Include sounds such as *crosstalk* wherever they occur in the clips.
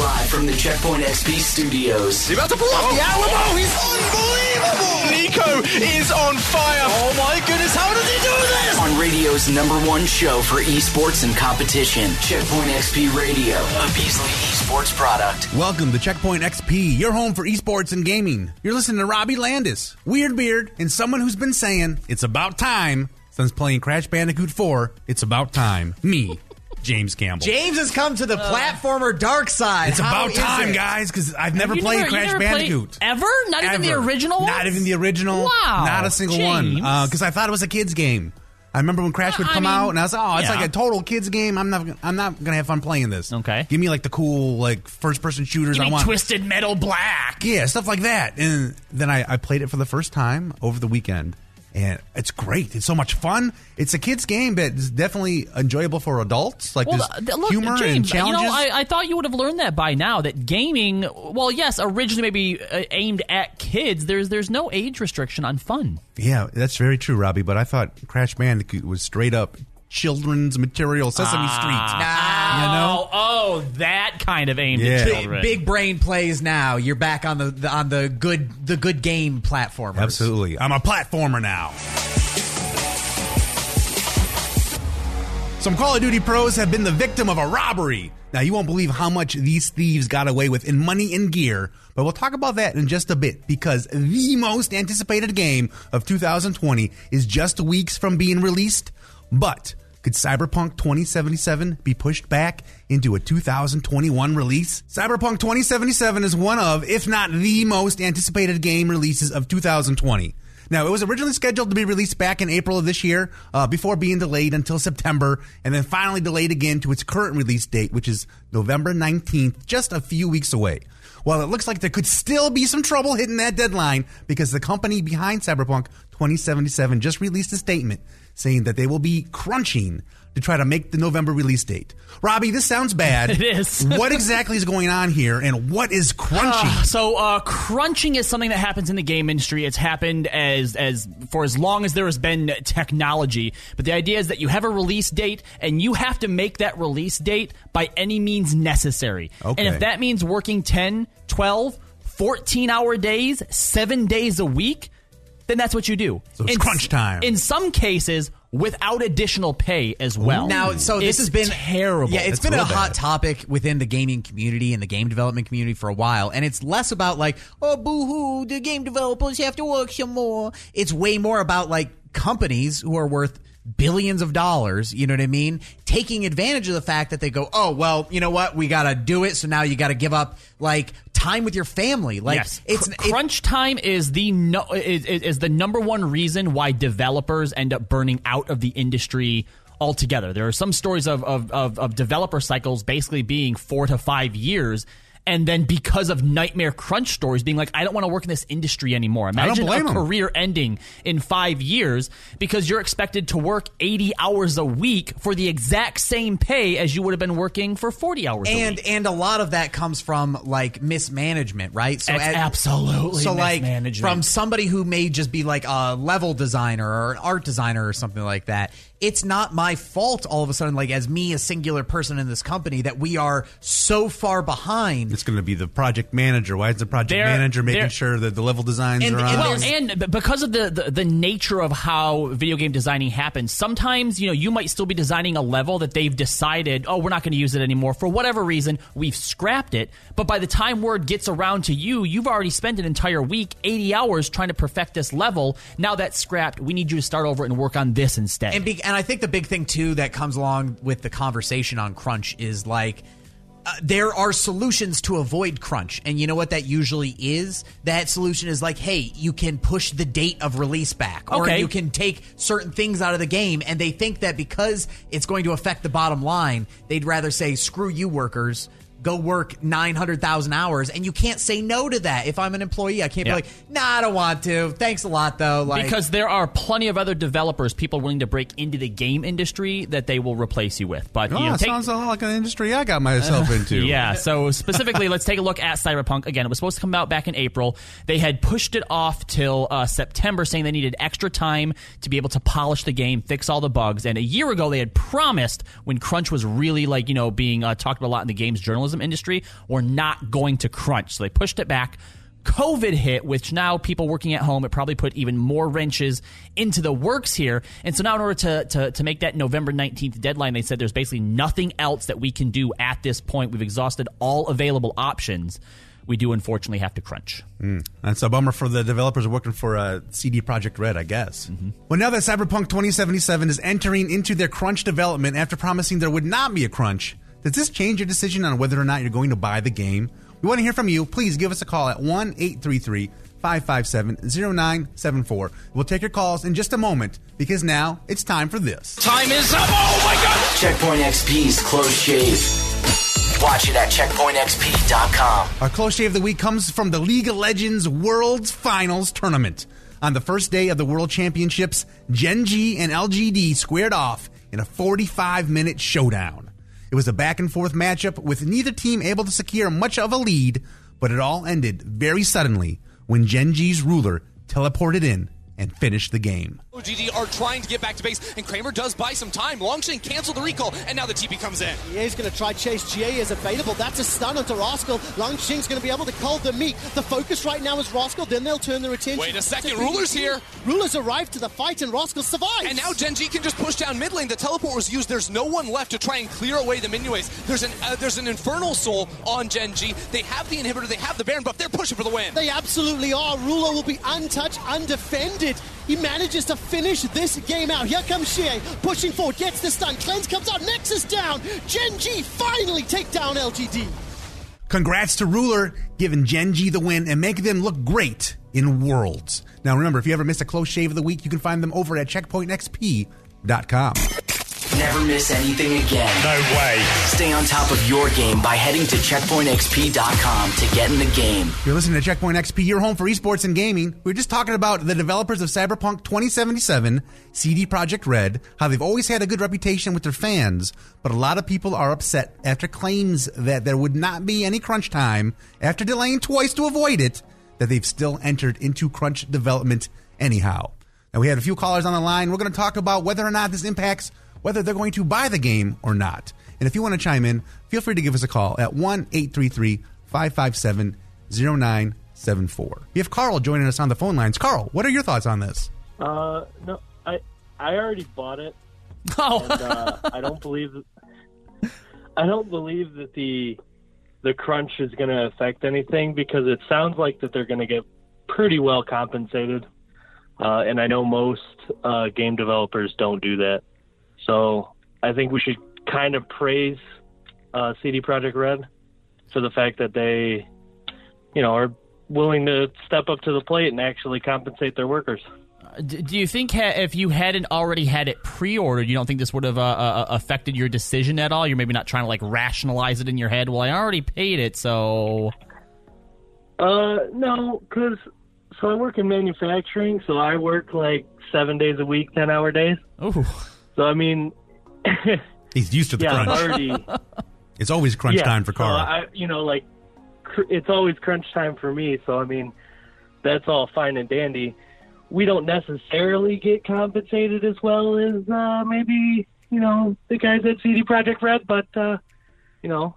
Live from the Checkpoint XP studios. He's about to pull off the oh. Alamo. He's unbelievable. Nico is on fire. Oh my goodness, how does he do this? On radio's number one show for esports and competition, Checkpoint XP Radio, a Beasley Esports product. Welcome to Checkpoint XP, your home for esports and gaming. You're listening to Robbie Landis, Weird Beard, and someone who's been saying it's about time since playing Crash Bandicoot 4. It's about time. Me. James Campbell. James has come to the uh. platformer dark side. it's How about time, it? guys, because I've never You played never- Crash never played- Bandicoot. ever? Not even the Ever. original Not even the original. Wow, Not a single one. James. Uh, because I thought it was a kids game. I remember when Crash uh, would I come mean, out, and I was like, "Oh, it's yeah. like a total kids game. I'm not. I'm not gonna have fun playing this. Okay. Give me like the cool like first person shooters. Give I me want Twisted Metal Black. yeah, stuff like that. And then I, I played it for the first time over the weekend, and it's great. It's so much fun. It's a kids game, but it's definitely enjoyable for adults. Like Well, there's th- look, humor and James, you challenges. know, I, I thought you would have learned that by now. That gaming, well, yes, originally maybe uh, aimed at kids. There's there's no age restriction on fun. yeah, that's very true, Robbie. But I thought Crash Bandicoot was straight up children's material, Sesame ah. Street. Nah. You know? Oh, oh, that kind of aimed Yeah. at Big- children. Big brain plays now. You're back on the, the on the good the good game platformers. Absolutely, I'm a platformer now. Some Call of Duty pros have been the victim of a robbery. Now, you won't believe how much these thieves got away with in money and gear, but we'll talk about that in just a bit because the most anticipated game of 2020 is just weeks from being released. But could Cyberpunk 2077 be pushed back into a 2021 release? Cyberpunk 2077 is one of, if not the most anticipated game releases of 2020. Now, it was originally scheduled to be released back in April of this year, uh, before being delayed until September, and then finally delayed again to its current release date, which is November 19th, just a few weeks away. Well, it looks like there could still be some trouble hitting that deadline because the company behind Cyberpunk 2077 just released a statement saying that they will be crunching to try to make the November release date. Robbie, this sounds bad. *laughs* It is. *laughs* what exactly is going on here, and what is crunching? *sighs* So uh, crunching is something that happens in the game industry. It's happened as as for as long as there has been technology. But the idea is that you have a release date and you have to make that release date by any means necessary. Okay. And if that means working 10, 12, 14 hour days, 7 days a week, then that's what you do. So it's In crunch time. In some cases without additional pay as well. Now, so this It's has been terrible. Yeah, it's It's been a hot bad. topic within the gaming community and the game development community for a while, and it's less about like, oh, boo hoo, the game developers have to work some more. It's way more about like companies who are worth billions of dollars, you know what I mean? Taking advantage of the fact that they go, oh, well, you know what? We got to do it. So now you got to give up like time with your family. Like, yes, it's Cr- it- crunch time is the no, is, is is the number one reason why developers end up burning out of the industry altogether. There are some stories of of, of, of developer cycles basically being four to five years. And then because of nightmare crunch stories being like, I don't want to work in this industry anymore. Imagine a career ending in five years because you're expected to work 80 hours a week for the exact same pay as you would have been working for 40 hours a and week. and a lot of that comes from like mismanagement, right? So as- absolutely so like from somebody who may just be like a level designer or an art designer or something like that. It's not my fault all of a sudden, like as me, a singular person in this company, that we are so far behind. It's going to be the project manager. Why is the project They're- manager making sure that the level designs And- are on? and Well, and because of the, the the nature of how video game designing happens, sometimes you know you might still be designing a level that they've decided, oh, we're not going to use it anymore for whatever reason. We've scrapped it, but by the time word gets around to you, you've already spent an entire week, eighty hours trying to perfect this level. Now that's scrapped. We need you to start over and work on this instead. And, be, and I think the big thing too that comes along with the conversation on crunch is like uh, there are solutions to avoid crunch, and you know what that usually is. That solution is like, hey, you can push the date of release back, or Okay. you can take certain things out of the game. And they think that because it's going to affect the bottom line, they'd rather say, screw you, workers. Go work nine hundred thousand hours, and you can't say no to that. If I'm an employee, I can't Yeah. be like, "Nah, I don't want to. Thanks a lot, though." Like, because there are plenty of other developers, people willing to break into the game industry that they will replace you with. But oh, you know, it take, sounds a lot like an industry I got myself *laughs* into. Yeah, so specifically, let's take a look at Cyberpunk. Again, it was supposed to come out back in April. They had pushed it off till uh, September, saying they needed extra time to be able to polish the game, fix all the bugs. And a year ago, they had promised, when crunch was really like, you know, being uh, talked about a lot in the games journalism industry were not going to crunch. So they pushed it back. COVID hit, which now people working at home, it probably put even more wrenches into the works here. And so now, in order to, to, to make that November 19th deadline, they said there's basically nothing else that we can do at this point. We've exhausted all available options. We do unfortunately have to crunch. That's a bummer for the developers working for uh, CD Projekt Red, I guess. Well, now that Cyberpunk 2077 is entering into their crunch development after promising there would not be a crunch, does this change your decision on whether or not you're going to buy the game? We want to hear from you. Please give us a call at 1 833 557 0974. We'll take your calls in just a moment because now it's time for this. Time is up. Oh my god. Checkpoint XP's Close Shave. Watch it at checkpointxp.com. Our close shave of the week comes from the League of Legends World's Finals Tournament. On the first day of the World Championships, Gen G and LGD squared off in a 45 minute showdown. It was a back and forth matchup with neither team able to secure much of a lead, but it all ended very suddenly when Gen G's ruler teleported in and finished the game. LGD are trying to get back to base, and Kramer does buy some time. Longshin cancel the recall, and now the TP comes in. EA's going to try chase. GA is available. That's a stun onto Rascal. Longxing's going to be able to call the meat. The focus right now is Rascal. Then they'll turn their attention. Wait a second, Ruler's here. Ruler's arrived to the fight, and Rascal survives. And now Gen G can just push down mid lane. The teleport was used. There's no one left to try and clear away the waves. There's an uh, there's an Infernal Soul on Gen G. They have the inhibitor. They have the Baron buff. They're pushing for the win. They absolutely are. Ruler will be untouched, undefended. He manages to finish this game out. Here comes Shie, pushing forward, gets the stun. Cleanse comes out, Nexus down. Gen G finally take down LGD. Congrats to Ruler, giving Gen G the win and making them look great in Worlds. Now remember, if you ever missed a close shave of the week, you can find them over at checkpointxp.com. Never miss anything again. No way. Stay on top of your game by heading to checkpointxp.com to get in the game. You're listening to Checkpoint XP, your home for esports and gaming. We were just talking about the developers of Cyberpunk 2077, CD Projekt Red, how they've always had a good reputation with their fans, but a lot of people are upset after claims that there would not be any crunch time after delaying twice to avoid it, that they've still entered into crunch development anyhow. Now, we had a few callers on the line. We're going to talk about whether or not this impacts whether they're going to buy the game or not. And if you want to chime in, feel free to give us a call at 1 833 557 0974. We have Carl joining us on the phone lines. Carl, what are your thoughts on this? Uh, no, I I already bought it, *laughs* Oh, and uh, I don't believe I don't believe that the the crunch is going to affect anything because it sounds like that they're going to get pretty well compensated, uh, and I know most uh, game developers don't do that. So I think we should kind of praise uh, CD Projekt Red for the fact that they, you know, are willing to step up to the plate and actually compensate their workers. Do you think ha- if you hadn't already had it pre-ordered, you don't think this would have uh, uh, affected your decision at all? You're maybe not trying to like rationalize it in your head. Well, I already paid it, so Uh, no, because so I work in manufacturing, so I work like seven days a week, ten hour days. Ooh. So I mean, *laughs* He's used to the yeah, crunch. already *laughs* It's always crunch yeah, time for so Carl. I, you know, like cr- it's always crunch time for me. So I mean, that's all fine and dandy. We don't necessarily get compensated as well as uh, maybe you know the guys at CD Projekt Red, but uh, you know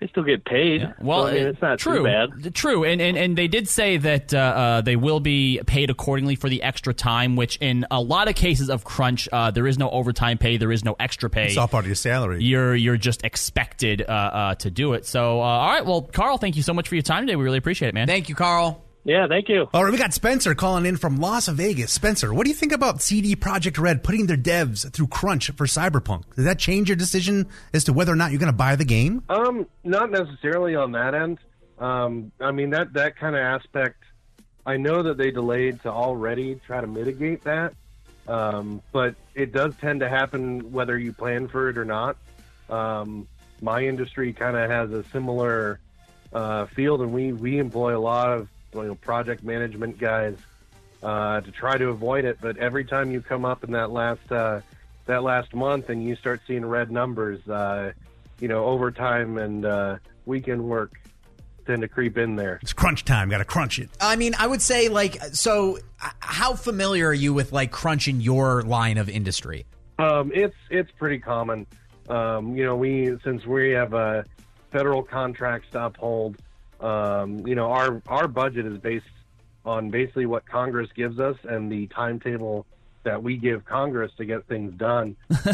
they still get paid. Well, so, I mean, it's not true, too bad. True, and, and and they did say that uh, uh, they will be paid accordingly for the extra time. Which, in a lot of cases of crunch, uh, there is no overtime pay, there is no extra pay. it's all part of your salary. You're you're just expected uh, uh, to do it. So, uh, all right. Well, Carl, thank you so much for your time today. We really appreciate it, man. Thank you, Carl. Yeah, thank you. All right, we got Spencer calling in from Las Vegas. Spencer, what do you think about CD Projekt Red putting their devs through crunch for Cyberpunk? Does that change your decision as to whether or not you're going to buy the game? Um, not necessarily on that end. Um, I mean that that kind of aspect. I know that they delayed to already try to mitigate that, um, but it does tend to happen whether you plan for it or not. Um, my industry kind of has a similar uh, field, and we we employ a lot of you know, project management guys uh, to try to avoid it. But every time you come up in that last uh, that last month and you start seeing red numbers, uh, you know, overtime and uh, weekend work tend to creep in there. It's crunch time. Got to crunch it. I mean, I would say like so. uh, How familiar are you with like crunch in your line of industry? Um, it's it's pretty common. Um, you know, we since we have a federal contracts to uphold. Um, you know, our our budget is based on basically what Congress gives us and the timetable that we give Congress to get things done. *laughs*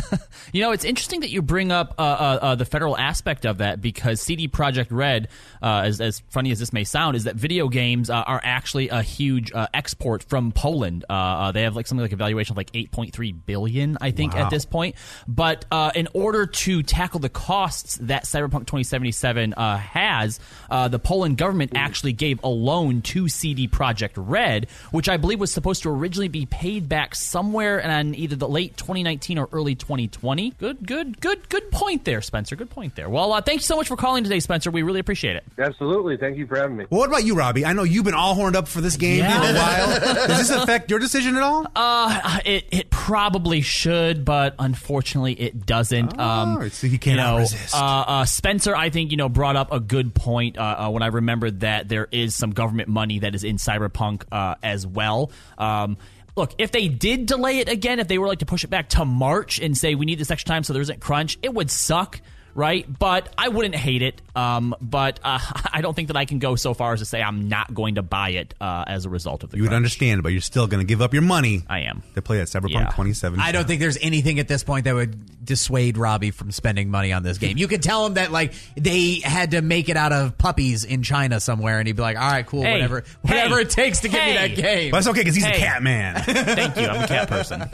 You know, it's interesting that you bring up uh, uh, uh, the federal aspect of that because CD Projekt Red, uh, as, as funny as this may sound, is that video games uh, are actually a huge uh, export from Poland. Uh, uh, they have like something like a valuation of like 8.3 billion, I think, at this point. But uh, in order to tackle the costs that Cyberpunk 2077 uh, has, uh, the Poland government actually gave a loan to CD Projekt Red, which I believe was supposed to originally be paid back somewhere in either the late 2019 or early 2020. Good, good, good, good point there, Spencer. Good point there. Well, uh, thank you so much for calling today, Spencer. We really appreciate it. Absolutely. Thank you for having me. Well, what about you, Robbie? I know you've been all horned up for this game Yeah. for a while. Does this affect your decision at all? Uh, it it probably should, but unfortunately, it doesn't. Oh, so you you cannot know, resist. Uh, uh, Spencer, I think you know brought up a good point uh, uh, when I remembered that there is some government money that is in Cyberpunk uh, as well. Um, Look, if they did delay it again, if they were like to push it back to March and say we need this extra time so there isn't crunch, it would suck, right? But I wouldn't hate it. Um, but uh, *laughs* I don't think that I can go so far as to say I'm not going to buy it uh, as a result of the. You would understand, but you're still going to give up your money. I am. to play at Cyberpunk Yeah. 2077. I don't think there's anything at this point that would dissuade Robbie from spending money on this game. You could tell him that like they had to make it out of puppies in China somewhere, and he'd be like, "All right, cool, Hey, whatever, whatever hey, it takes to give me that game." But that's okay because he's Hey. a cat man. *laughs* *laughs* Thank you. I'm a cat person.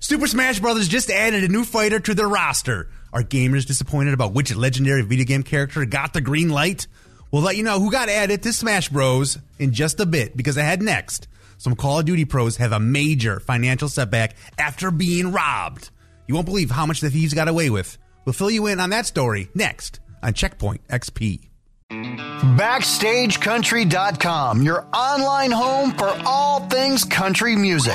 Super Smash Bros. just added a new fighter to their roster. Are gamers disappointed about which legendary video game character got the green light? We'll let you know who got added to Smash Bros. in just a bit because ahead next, some Call of Duty pros have a major financial setback after being robbed. You won't believe how much the thieves got away with. We'll fill you in on that story next on Checkpoint XP. BackstageCountry.com, your online home for all things country music.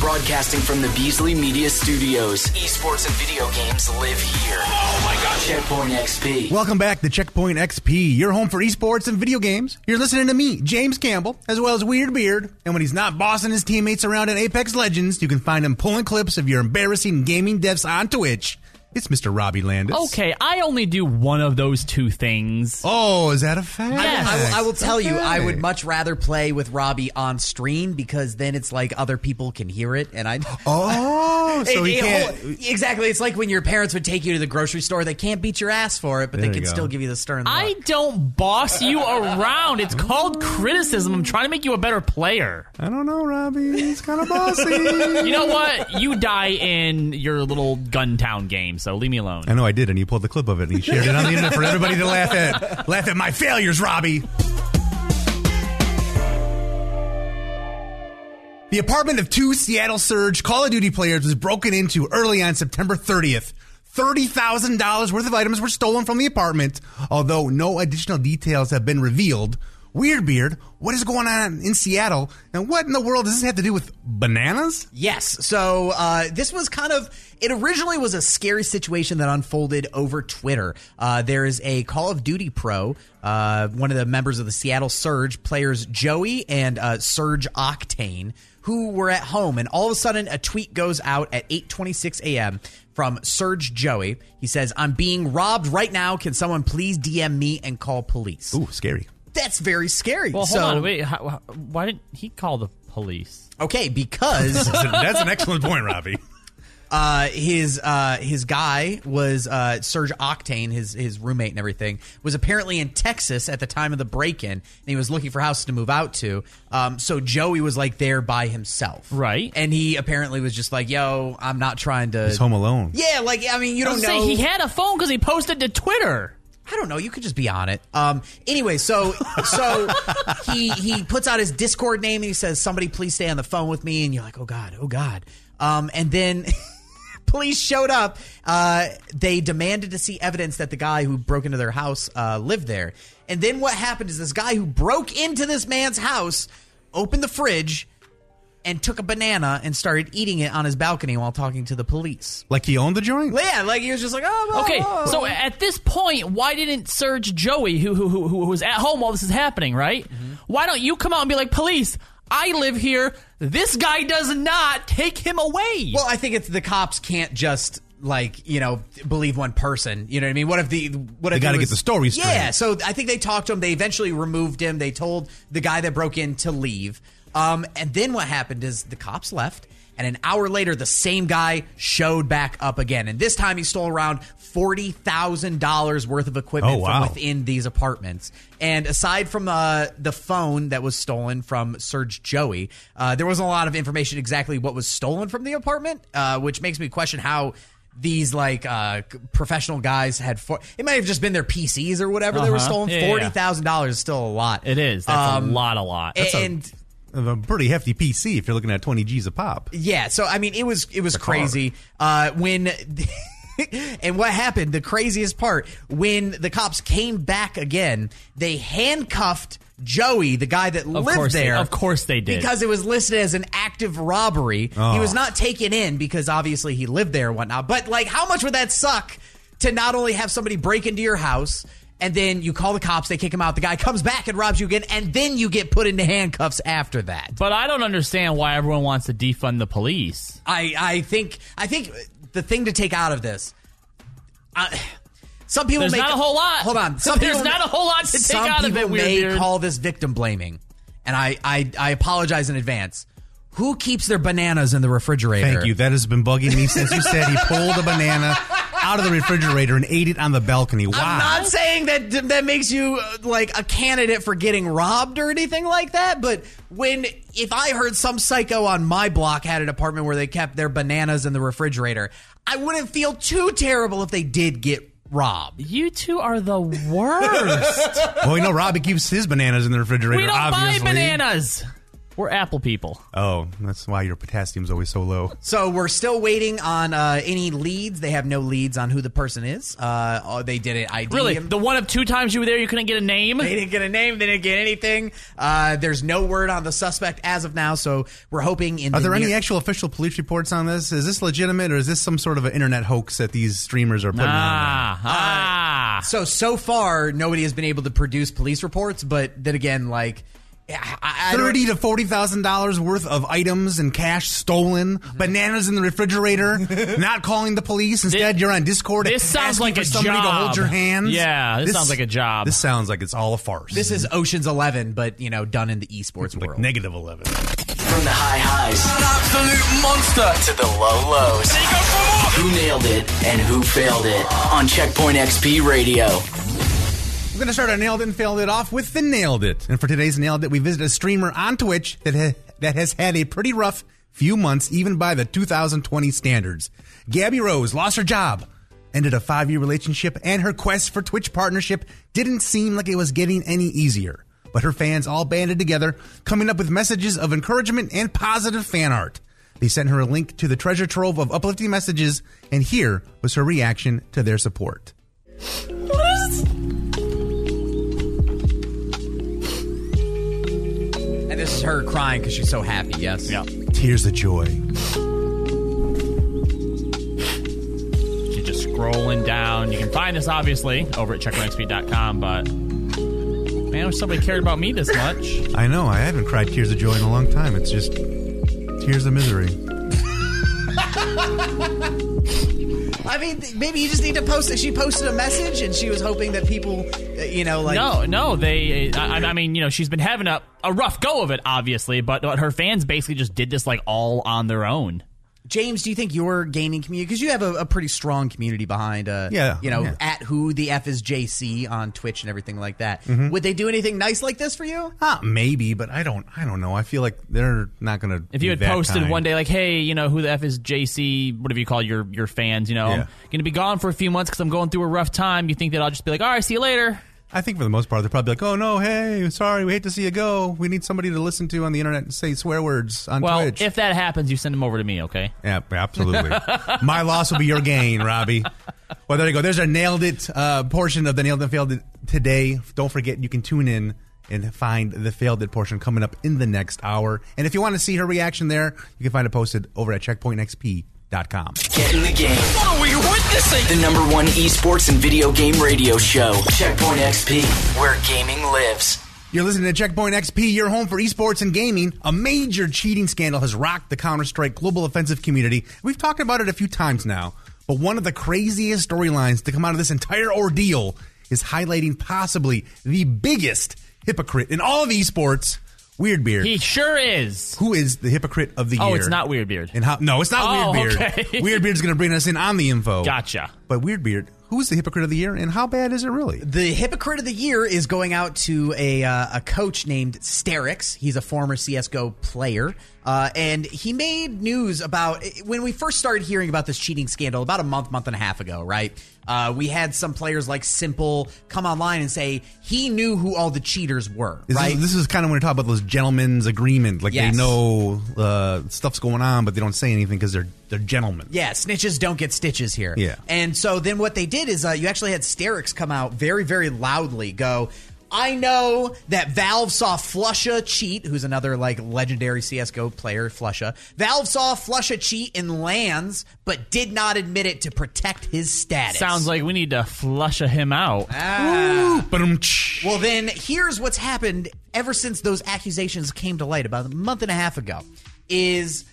Broadcasting from the Beasley Media Studios. Esports and video games live here. Oh my god. Checkpoint XP. Welcome back to Checkpoint XP, your home for esports and video games. You're listening to me, James Campbell, as well as Weird Beard. And when he's not bossing his teammates around in Apex Legends, you can find him pulling clips of your embarrassing gaming deaths on Twitch. It's Mr. Robbie Landis. Okay, I only do one of those two things. Oh, is that a fact? Yes. I will, I will tell you, I would much rather play with Robbie on stream because then it's like other people can hear it, and I. *laughs* Oh, so It- he it- can't. exactly. It's like when your parents would take you to the grocery store. They can't beat your ass for it, but There they can go. still give you the stern look. I don't boss you around. It's called criticism. I'm trying to make you a better player. I don't know, Robbie. He's kind of bossy. You know what? You die in your little gun town game, so leave me alone. I know I did, and you pulled the clip of it and you shared it on the internet for everybody to laugh at. Laugh at my failures, Robbie. The apartment of two Seattle Surge Call of Duty players was broken into early on September 30th. $30,000 worth of items were stolen from the apartment, although no additional details have been revealed. Weird Beard, what is going on in Seattle, and what in the world does this have to do with bananas? Yes. So uh, this was kind of. It originally was a scary situation that unfolded over Twitter. Uh, there is a Call of Duty pro, uh, one of the members of the Seattle Surge, players Joey and uh, Surge Octane, who were at home, and all of a sudden a tweet goes out at 8:26 a.m. from Surge Joey. He says, "I'm being robbed right now. Can someone please DM me and call police?" Ooh, scary. That's very scary. Well, hold so, on. Wait. How, how- why didn't he call the police? Okay, because *laughs* That's an excellent point, Robbie. uh, his uh, his guy was uh, Surge Octane, his his roommate and everything, was apparently in Texas at the time of the break in, and he was looking for houses to move out to. Um, so Joey was like there by himself, Right. And he apparently was just like, "Yo, I'm not trying to." He's home alone. Yeah, like I mean, you I don't was know. saying he had a phone because he posted to Twitter. I don't know. You could just be on it. Um. Anyway, so so *laughs* he he puts out his Discord name and he says, "Somebody please stay on the phone with me." And you're like, "Oh God, oh God." Um. And then *laughs* police showed up. Uh. They demanded to see evidence that the guy who broke into their house uh lived there. And then what happened is this guy who broke into this man's house opened the fridge and took a banana and started eating it on his balcony while talking to the police. Like he owned the joint? Yeah, like he was just like, oh, blah, Okay, blah. so at this point, why didn't Surge Joey, who who who, who was at home while this is happening, right? Mm-hmm. Why don't you come out and be like, police? I live here. This guy does not take him away. Well, I think it's the cops can't just like you know believe one person. You know what I mean? What if the what if They gotta get the story straight. Yeah, so I think they talked to him. They eventually removed him. They told the guy that broke in to leave. Um, and then what happened is the cops left. And an hour later, the same guy showed back up again. And this time he stole around $40,000 worth of equipment Oh, wow. from within these apartments. And aside from uh, the phone that was stolen from Surge Joey, uh, there wasn't a lot of information exactly what was stolen from the apartment, uh, which makes me question how these like uh professional guys had for it might have just been their PCs or whatever they were Uh-huh. stolen. Yeah, yeah, Forty thousand dollars is still a lot. it is. That's Um, a lot, a lot. and Of a pretty hefty PC if you're looking at 20 G's a pop. yeah, so I mean, it was it was The crazy uh, when. *laughs* and what happened? The craziest part when the cops came back again, they handcuffed Joey, the guy that lived course they- there. of course they did. because it was listed as an active robbery. He Oh. was not taken in because obviously he lived there and whatnot. But like, how much would that suck to not only have somebody break into your house? And then you call the cops, they kick him out. The guy comes back and robs you again, and then you get put into handcuffs after that. but I don't understand why everyone wants to defund the police. I I think I think the thing to take out of this. I, some people There's make not a whole lot. Hold on, *laughs* some There's people, not a whole lot to take some out of people it, Weird may Beard. call this victim blaming, and I, I I apologize in advance. Who keeps their bananas in the refrigerator? Thank you. That has been bugging me since you said he pulled a banana out of the refrigerator and ate it on the balcony. Wow. I'm not saying that that makes you uh, like a candidate for getting robbed or anything like that, but when if I heard some psycho on my block had an apartment where they kept their bananas in the refrigerator, I wouldn't feel too terrible if they did get robbed. You two are the worst. *laughs* well, you know, Robbie keeps his bananas in the refrigerator. we don't obviously. buy bananas. We're Apple people. Oh, that's why your potassium's always so low. *laughs* So we're still waiting on uh, any leads. They have no leads on who the person is. Uh, oh, they did it. ID Really, him. the one of two times you were there, you couldn't get a name. They didn't get a name. They didn't get anything. Uh, there's no word on the suspect as of now. So we're hoping in. Are the there any near- actual official police reports on this? Is this legitimate or is this some sort of an internet hoax that these streamers are putting on? Ah, ah. So so far, nobody has been able to produce police reports. But then again, like I, I Thirty to forty thousand dollars worth of items and cash stolen, mm-hmm. bananas in the refrigerator, *laughs* not calling the police. Instead, you're on Discord. this sounds like for a somebody to hold job. your hands. Yeah, this sounds like a job. This sounds like it's all a farce. This is Ocean's Eleven, but you know, done in the esports like world. negative eleven. From the high highs, an absolute monster, to the low lows. Who nailed it and who failed it on Checkpoint XP Radio. We're going to start our Nailed It and Failed It off with the Nailed It. And for today's Nailed It, we visit a streamer on Twitch that, ha- that has had a pretty rough few months, even by the 2020 standards. Gabby Rose lost her job, ended a five year relationship, and her quest for Twitch partnership didn't seem like it was getting any easier. But her fans all banded together, coming up with messages of encouragement and positive fan art. They sent her a link to the treasure trove of uplifting messages, and here was her reaction to their support. And this is her crying because she's so happy. Yes. Yeah. Tears of joy. She's just scrolling down. You can find us, obviously, over at checkpointxp.com, but man, I wish somebody cared about me this much. I know. I haven't cried tears of joy in a long time. It's just tears of misery. *laughs* I mean, maybe you just need to post it. She posted a message, and she was hoping that people, uh, you know, like no, no, they. I, I mean, you know, she's been having a, a rough go of it, obviously, but her fans basically just did this like all on their own. James, do you think your gaming community, because you have a, a pretty strong community behind, uh, Yeah, you know, yeah. at who the F is JC on Twitch and everything like that. Mm-hmm. Would they do anything nice like this for you? Ah, maybe, but I don't. I don't know. I feel like they're not going to. If you had posted one day like, "Hey, you know, who the f is JC? Whatever you call your your fans, you know, Yeah. I'm going to be gone for a few months because I'm going through a rough time." You think that I'll just be like, "All right, see you later." I think for the most part, they're probably like, "Oh no, hey, sorry, we hate to see you go. We need somebody to listen to on the internet and say swear words on Well, Twitch." if that happens, you send them over to me, okay? yeah, absolutely. *laughs* My loss will be your gain, Robbie. Well, there you go. There's our nailed it uh, portion of the nailed and failed it today. Don't forget, you can tune in and find the failed it portion coming up in the next hour. And if you want to see her reaction there, you can find it posted over at checkpointxp.com. Get in the game. What are we witnessing? The number one esports and video game radio show, Checkpoint XP, where gaming lives. You're listening to Checkpoint XP, your home for esports and gaming. A major cheating scandal has rocked the Counter Strike global offensive community. We've talked about it a few times now, but one of the craziest storylines to come out of this entire ordeal is highlighting possibly the biggest hypocrite in all of esports, Weirdbeard. He sure is. Who is the hypocrite of the year? Oh, it's not Weirdbeard. And how? No, it's not Oh, Weirdbeard. okay. Weirdbeard's going to bring us in on the info. Gotcha. But Weird Beard, who is the hypocrite of the year, and how bad is it really? The hypocrite of the year is going out to a uh, a coach named Sterix. He's a former CS:GO player, uh, and he made news about when we first started hearing about this cheating scandal about a month, month and a half ago. Right? Uh, we had some players like s1mple come online and say he knew who all the cheaters were. This right? Is, this is kind of when we talk about those gentlemen's agreement. Like Yes. they know uh, stuff's going on, but they don't say anything because they're they're gentlemen. Yeah, snitches don't get stitches here. Yeah. And so then what they did is uh, you actually had Sterix come out very, very loudly go, I know that Valve saw Flusha cheat, who's another like legendary CSGO player, Flusha. Valve saw Flusha cheat in LANs, but did not admit it to protect his status. Sounds like we need to flush him out. Ah. But Well, then here's what's happened ever since those accusations came to light about a month and a half ago. Is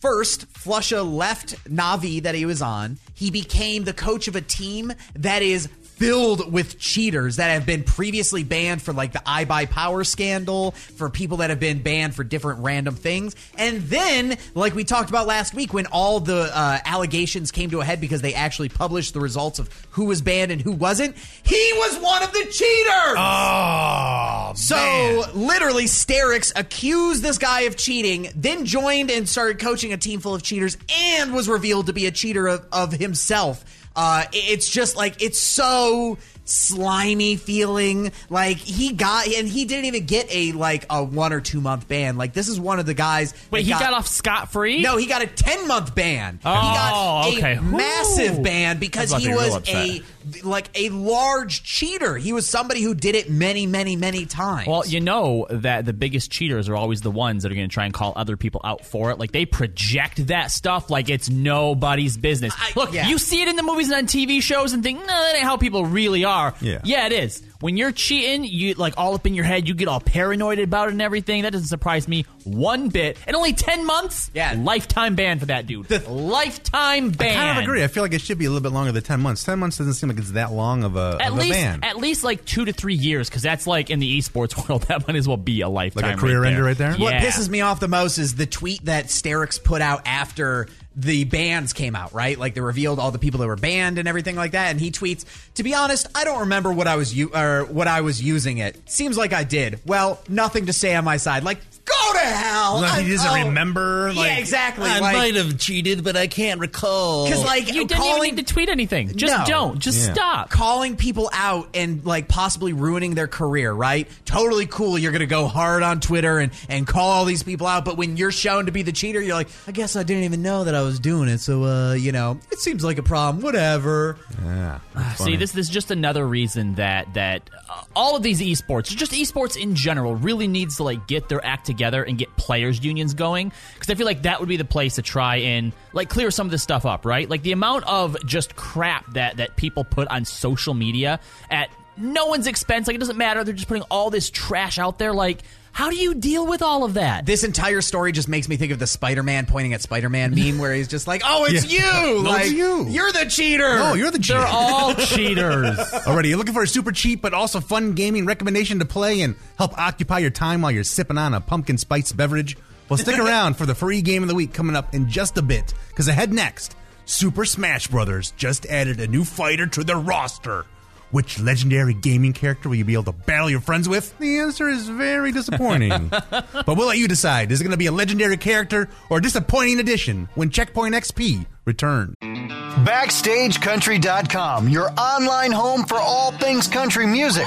first Flusha left Navi that he was on. He became the coach of a team that is filled with cheaters that have been previously banned for like the iBUYPOWER scandal, for people that have been banned for different random things. And then, like we talked about last week, when all the uh, allegations came to a head because they actually published the results of who was banned and who wasn't, he was one of the cheaters. Oh, So man. literally, Sterix accused this guy of cheating, then joined and started coaching a team full of cheaters, and was revealed to be a cheater of, of himself. Uh, it's just like it's so slimy feeling. Like he got, and he didn't even get a like a one or two month ban. Like this is one of the guys. Wait, he got, off scot free? No, he got a 10 month ban. Oh, he got a okay. massive ban because he was a like a large cheater. He was somebody who did it many, many, many times. Well, you know that the biggest cheaters are always the ones that are going to try and call other people out for it. Like they project that stuff like it's nobody's business. I- Look, yeah. you see it in the movies and on TV shows and think, no, that ain't how people really are. Yeah. yeah, it is. When you're cheating, you like all up in your head, you get all paranoid about it and everything. That doesn't surprise me one bit. And only ten months, Yeah. lifetime ban for that dude. lifetime ban. I kind of agree. I feel like it should be a little bit longer than ten months. Ten months doesn't seem like it's that long of a, At of least, a ban. at least like two to three years, because that's like in the esports *laughs* world, that might as well be a lifetime. Like a career right ender right there? Yeah. What pisses me off the most is the tweet that Sterix put out after the bans came out, right? Like they revealed all the people that were banned and everything like that. And he tweets, "To be honest, I don't remember what I was u- or what I was using it. Seems like I did. Well, nothing to say on my side. Like go to hell. Like, he doesn't oh. remember. yeah, exactly. I like, might have cheated, but I can't recall. because like You didn't calling even need to tweet anything. Just No. don't. Just Yeah. stop. calling people out and like possibly ruining their career, right? Totally cool. You're gonna go hard on Twitter and and call all these people out, but when you're shown to be the cheater, you're like, I guess I didn't even know that I was doing it. So uh, you know, it seems like a problem. Whatever. yeah, that's See, this, this is just another reason that that uh, all of these esports, just esports in general, really needs to like get their act together and get players unions going. Because I feel like that would be the place to try and like clear some of this stuff up, right? Like the amount of just crap that that people put on social media at no one's expense. Like it doesn't matter. They're just putting all this trash out there. Like, how do you deal with all of that? This entire story just makes me think of the Spider-Man pointing at Spider-Man *laughs* meme, where he's just like, "Oh, it's Yeah. you! *laughs* No, like it's you. you're the cheater! Oh, you're the cheater. They're all *laughs* cheaters. Alrighty, you're looking for a super cheap but also fun gaming recommendation to play and help occupy your time while you're sipping on a pumpkin spice beverage? Well, stick around for the free game of the week coming up in just a bit, because ahead next, Super Smash Brothers just added a new fighter to their roster. Which legendary gaming character will you be able to battle your friends with? The answer is very disappointing. *laughs* but we'll let you decide. Is it going to be a legendary character or a disappointing addition when Checkpoint XP returns? BackstageCountry.com, your online home for all things country music.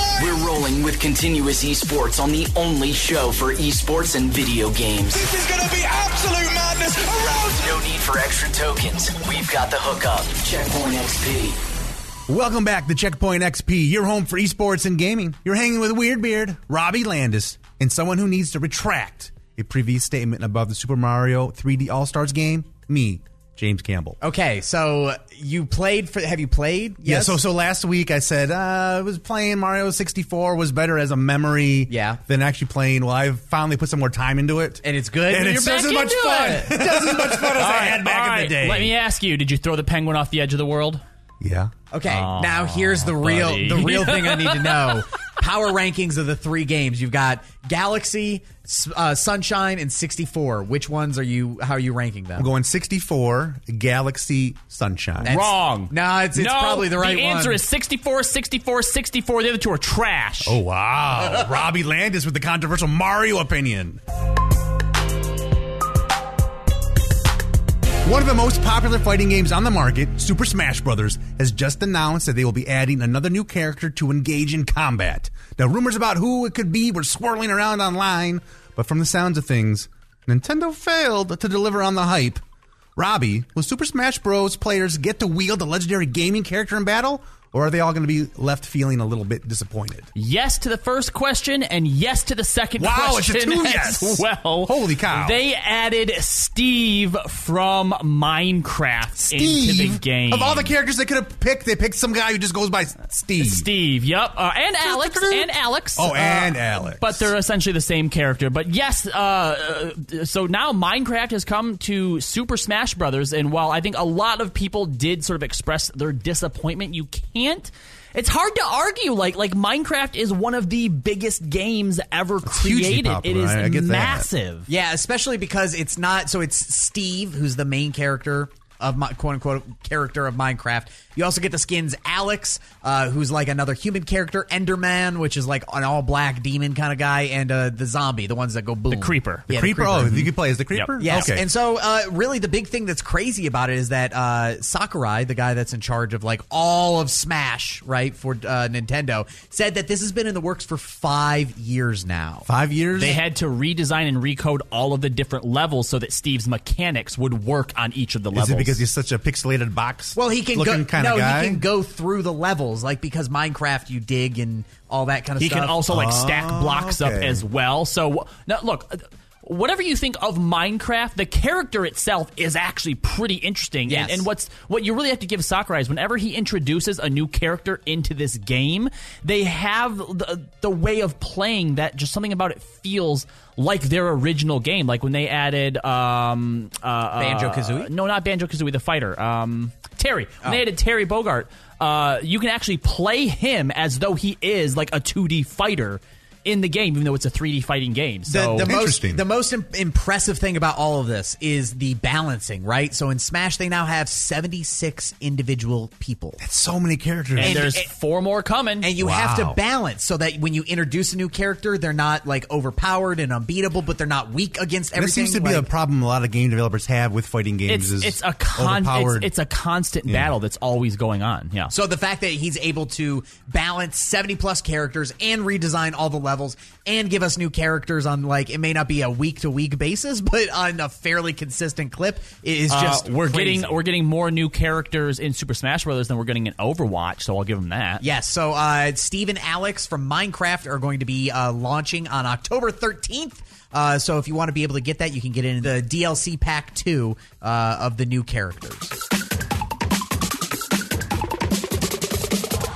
We're rolling with continuous esports on the only show for esports and video games. This is gonna be absolute madness around! No need for extra tokens. We've got the hookup. Checkpoint XP. Welcome back to Checkpoint XP, your home for esports and gaming. You're hanging with Weird Beard, Robbie Landis, and someone who needs to retract a previous statement about the Super Mario 3D All Stars game, me, James Campbell. Okay, so you played for? Have you played? Yeah, so so last week I said uh, I was playing Mario 64 was better as a memory Yeah. than actually playing. Well, I've finally put some more time into it. and it's good. and You're it's just as much into fun. it. It's *laughs* just as much fun as All I had back all in the day. Let me ask you: Did you throw the penguin off the edge of the world? yeah. Okay, now here's the real the real thing I need to *laughs* know. Power rankings of the three games. You've got Galaxy, uh, Sunshine, and 64. Which ones are you? How are you ranking them? I'm going 64 Galaxy Sunshine. That's- Wrong. No, it's, it's no, probably the right one. The one. answer is 64, 64, 64. The other two are trash. Oh wow, *laughs* Robbie Landis with the controversial Mario opinion. One of the most popular fighting games on the market, Super Smash Bros., has just announced that they will be adding another new character to engage in combat. Now, rumors about who it could be were swirling around online, but from the sounds of things, Nintendo failed to deliver on the hype. Robbie, will Super Smash Bros. players get to wield a legendary gaming character in battle, or are they all going to be left feeling a little bit disappointed? Yes to the first question and yes to the second Wow, it's a two *laughs* as yes. well. Holy cow. They added Steve from Minecraft into the game. Of all the characters they could have picked, they picked some guy who just goes by Steve. Steve, yep, uh, and Alex, and Alex. Oh, uh, and Alex. But they're essentially the same character. But yes, uh, uh, so now Minecraft has come to Super Smash Brothers, and while I think a lot of people did sort of express their disappointment, you can't. It's hard to argue. Like like Minecraft is one of the biggest games ever hugely created. It popular. is I- I get that. massive. Yeah, especially because it's not. So it's Steve, who's the main character of my quote unquote character of Minecraft. You also get the skins Alex, uh, who's like another human character, Enderman, which is like an all black demon kind of guy, and uh, the zombie, the ones that go boom. The creeper. Yeah, the creeper. Oh, you can play as the creeper. Yes, Okay. and so uh, really the big thing that's crazy about it is that uh, Sakurai, the guy that's in charge of like all of Smash, right for uh, Nintendo, said that this has been in the works for five years now. Five years. They had to redesign and recode all of the different levels so that Steve's mechanics would work on each of the levels. Is levels. it because he's such a pixelated box? Well, he can go. looking kind no, of guy. he can go through the levels, like because Minecraft, you dig and all that kind of He stuff. He can also like stack Oh, blocks up as well. So now look, uh, whatever you think of Minecraft, the character itself is actually pretty interesting. Yes. And, and what's what you really have to give Sakurai is whenever he introduces a new character into this game, they have the the way of playing that just something about it feels like their original game. Like when they added um, uh, Banjo-Kazooie? uh, no, not Banjo Kazooie, the fighter. Um, Terry. When they Oh. added Terry Bogard, uh, you can actually play him as though he is like a 2D fighter in the game, even though it's a 3D fighting game. the, So the most Interesting. the most im- impressive thing about all of this is the balancing, right? So in Smash, they now have seventy six individual people. That's so many characters. and, and- there's and- four more coming. And you have to balance so that when you introduce a new character, they're not like overpowered and unbeatable, but they're not weak against that everything. seems to be a problem a lot of game developers have with fighting games. it's is it's a con- it's, it's a constant battle that's always going on. Yeah. So the fact that he's able to balance 70 plus characters and redesign all the levels and give us new characters on like it may not be a week to week basis, *laughs* but on a fairly consistent clip is Uh, just we're crazy. getting we're getting more new characters in Super Smash Brothers than we're getting in Overwatch, so I'll give them that. Yes, so uh, Steve and Alex from Minecraft are going to be uh, launching on October 13th. Uh, so if you want to be able to get that, you can get in the DLC pack 2 uh, of the new characters.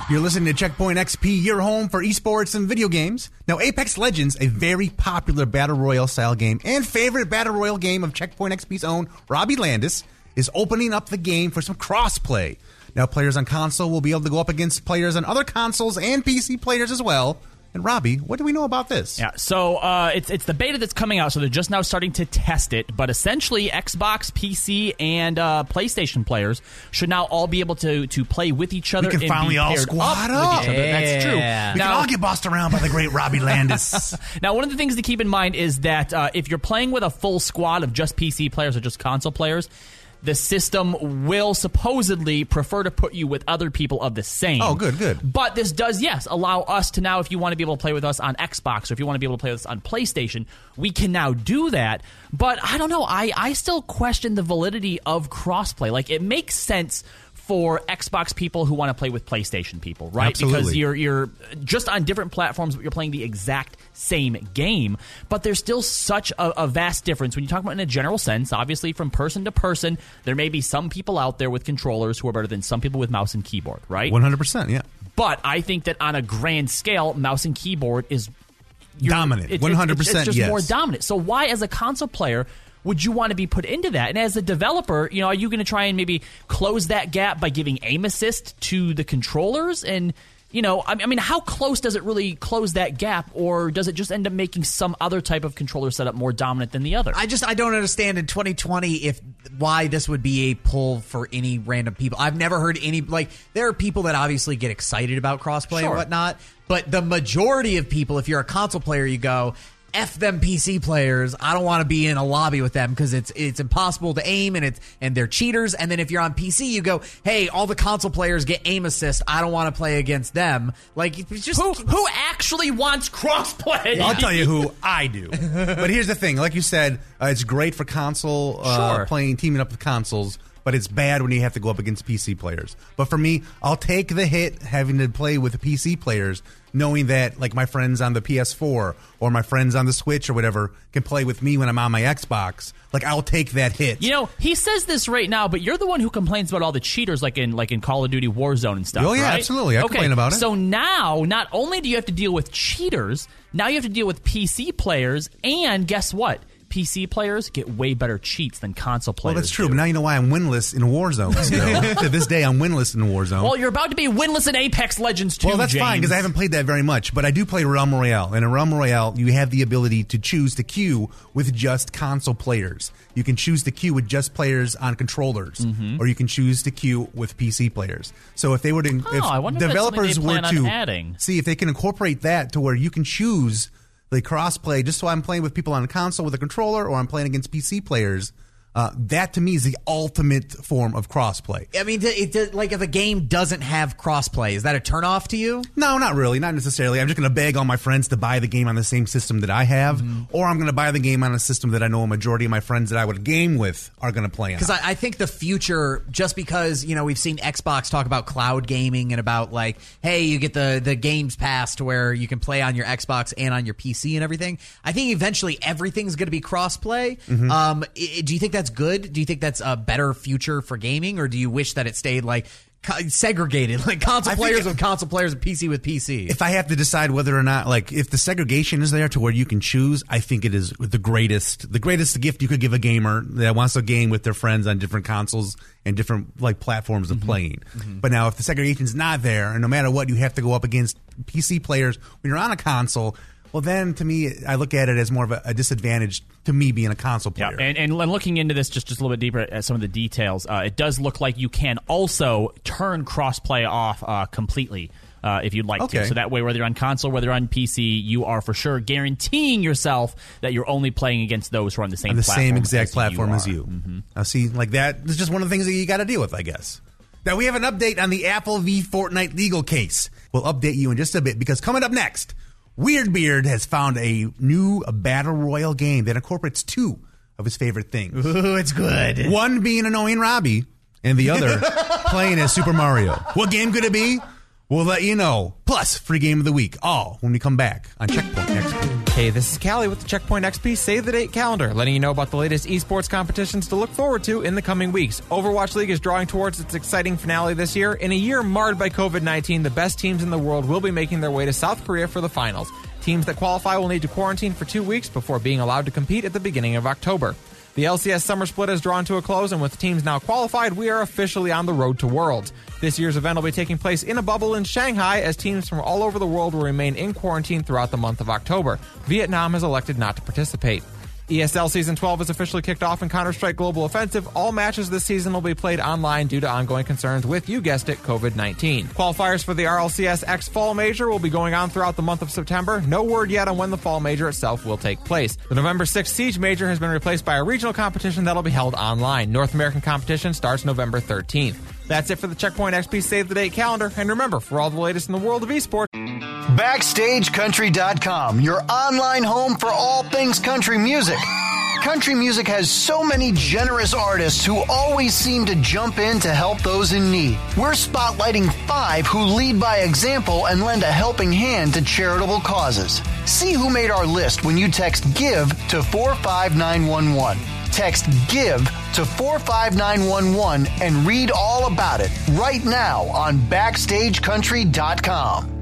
You're listening to Checkpoint XP, your home for esports and video games. Now, Apex Legends, a very popular battle royale style game and favorite battle royale game of Checkpoint XP's own Robbie Landis, is opening up the game for some crossplay. Now, players on console will be able to go up against players on other consoles and PC players as well. And Robbie, what do we know about this? Yeah, so uh, it's it's the beta that's coming out, so they're just now starting to test it. But essentially, Xbox, PC, and uh, PlayStation players should now all be able to to play with each other. We can finally all squad up. up. Other. That's true. Yeah. We Now- can all get bossed around by the great Robbie *laughs* Landis. *laughs* Now, one of the things to keep in mind is that uh, if you're playing with a full squad of just PC players or just console players, the system will supposedly prefer to put you with other people of the same. Oh, good, good. But this does, yes, allow us to now, if you want to be able to play with us on Xbox or if you want to be able to play with us on PlayStation, we can now do that. But I don't know. I, I still question the validity of crossplay. Like, it makes sense for Xbox people who want to play with PlayStation people, right? Absolutely. Because you're you're just on different platforms, but you're playing the exact same game. But there's still such a, a vast difference when you talk about in a general sense. Obviously, from person to person, there may be some people out there with controllers who are better than some people with mouse and keyboard, right? 100%, yeah. But I think that on a grand scale, mouse and keyboard is Dominant. 100% It's, just yes. more dominant. So why, as a console player, would you want to be put into that? And as a developer, you know, are you going to try and maybe close that gap by giving aim assist to the controllers? And you know, I mean, how close does it really close that gap, or does it just end up making some other type of controller setup more dominant than the other? I just I don't understand in 2020 if why this would be a pull for any random people. I've never heard any like there are people that obviously get excited about crossplay Sure. and whatnot, but the majority of people, if you're a console player, you go. F them PC players. I don't want to be in a lobby with them because it's it's impossible to aim and it's and they're cheaters. And then if you're on PC, you go, hey, all the console players get aim assist. I don't want to play against them. Like it's just who who actually wants crossplay? I'll tell you who *laughs* I do. But here's the thing: like you said, uh, it's great for console uh, Sure. playing, teaming up with consoles. But it's bad when you have to go up against PC players. But for me, I'll take the hit having to play with PC players, knowing that like my friends on the PS4 or my friends on the Switch or whatever can play with me when I'm on my Xbox. Like I'll take that hit. You know, he says this right now, but you're the one who complains about all the cheaters, like in like in Call of Duty Warzone and stuff. Oh, yeah, right? absolutely. I okay, complain about it. So now, not only do you have to deal with cheaters, now you have to deal with PC players, and guess what? PC players get way better cheats than console players. well, that's true. do. But now you know why I'm winless in Warzone. *laughs* To this day, I'm winless in Warzone. Well, you're about to be winless in Apex Legends too. Well, that's fine because I haven't played that very much, but I do play Realm Royale. And in Realm Royale, you have the ability to choose to queue with just console players. You can choose to queue with just players on controllers, Mm-hmm. or you can choose to queue with PC players. So if they were to, if Oh, if developers were to adding. see if they can incorporate that to where you can choose the crossplay, just so I'm playing with people on a console with a controller, or I'm playing against PC players. Uh, that to me is the ultimate form of crossplay. I mean, it, it, like if a game doesn't have crossplay, is that a turnoff to you? No, not really, not necessarily. I'm just going to beg all my friends to buy the game on the same system that I have, Mm-hmm. or I'm going to buy the game on a system that I know a majority of my friends that I would game with are going to play on. Because I, I think the future, just because you know we've seen Xbox talk about cloud gaming and about like, hey, you get the the games pass to where you can play on your Xbox and on your PC and everything. I think eventually everything's going to be crossplay. Mm-hmm. Um, do you think that's good? Do you think that's a better future for gaming, or do you wish that it stayed like segregated, *laughs* like console I players it- with console players and PC with PC? if I have to decide whether or not, like, if the segregation is there to where you can choose, I think it is the greatest, the greatest gift you could give a gamer that wants to game with their friends on different consoles and different like platforms Mm-hmm. of playing. But now, if the segregation's not there, and no matter what, you have to go up against PC players when you're on a console. Well, then to me, I look at it as more of a, a disadvantage to me being a console Yeah, player. and, and looking into this just, just a little bit deeper at some of the details, uh, it does look like you can also turn crossplay off uh, completely uh, if you'd like Okay. to. So that way, whether you're on console, whether you're on PC, you are for sure guaranteeing yourself that you're only playing against those who are on the same on the platform same exact as platform you as you. Mhm. Now, see, like that is just one of the things that you got to deal with, I guess. Now we have an update on the Apple v Fortnite legal case. We'll update you in just a bit because coming up next, Weird Beard has found a new battle royal game that incorporates two of his favorite things. Ooh, it's good. One being annoying Robbie, and the other *laughs* playing as Super Mario. What game could it be? We'll let you know. Plus, free game of the week. All when we come back on Checkpoint next week. Hey, this is Callie with the Checkpoint XP Save the Date calendar, letting you know about the latest esports competitions to look forward to in the coming weeks. Overwatch League is drawing towards its exciting finale this year. In a year marred by COVID 19, the best teams in the world will be making their way to South Korea for the finals. Teams that qualify will need to quarantine for two weeks before being allowed to compete at the beginning of October. The LCS Summer Split has drawn to a close, and with teams now qualified, we are officially on the road to Worlds. This year's event will be taking place in a bubble in Shanghai as teams from all over the world will remain in quarantine throughout the month of October. Vietnam has elected not to participate. ESL Season 12 is officially kicked off in Counter Strike Global Offensive. All matches this season will be played online due to ongoing concerns with, you guessed it, COVID 19. Qualifiers for the RLCS X Fall Major will be going on throughout the month of September. No word yet on when the Fall Major itself will take place. The November 6th Siege Major has been replaced by a regional competition that'll be held online. North American competition starts November 13th. That's it for the Checkpoint XP Save the Date calendar. And remember, for all the latest in the world of esports, BackstageCountry.com, your online home for all things country music. Country music has so many generous artists who always seem to jump in to help those in need. We're spotlighting five who lead by example and lend a helping hand to charitable causes. See who made our list when you text GIVE to 45911. Text GIVE to 45911 and read all about it right now on BackstageCountry.com.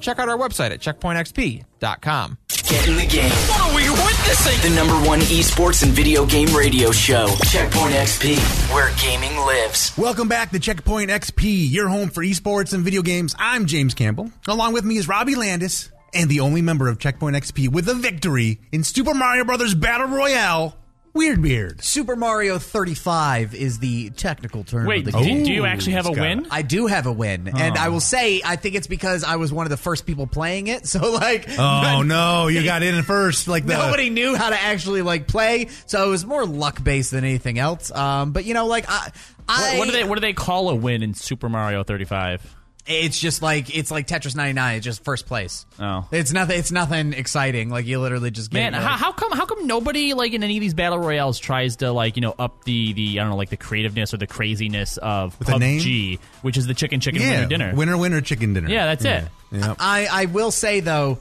check out our website at checkpointxp.com. Get in the game. What are we witnessing? The number one esports and video game radio show, Checkpoint XP, where gaming lives. Welcome back to Checkpoint XP, your home for esports and video games. I'm James Campbell. Along with me is Robbie Landis, and the only member of Checkpoint XP with a victory in Super Mario Brothers Battle Royale, Weird Beard. Super Mario 35 is the technical term. Wait, of the do, game. do you actually have a Scott. win? I do have a win, and I will say I think it's because I was one of the first people playing it. *laughs* So like, Oh no, you got in first. Like the nobody knew how to actually like play, so it was more luck based than anything else. Um, but you know, like I, I What, what do they What do they call a win in Super Mario 35? It's just like it's like Tetris 99. It's just first place. Oh. it's nothing. It's nothing exciting. Like you literally just get Man, like- how, how come how come nobody like in any of these battle royales tries to like you know up the the I don't know like the creativeness or the craziness of With a PUBG, which is the chicken chicken yeah, winner dinner. winner winner chicken dinner. Yeah, that's it. Yep. I I will say though,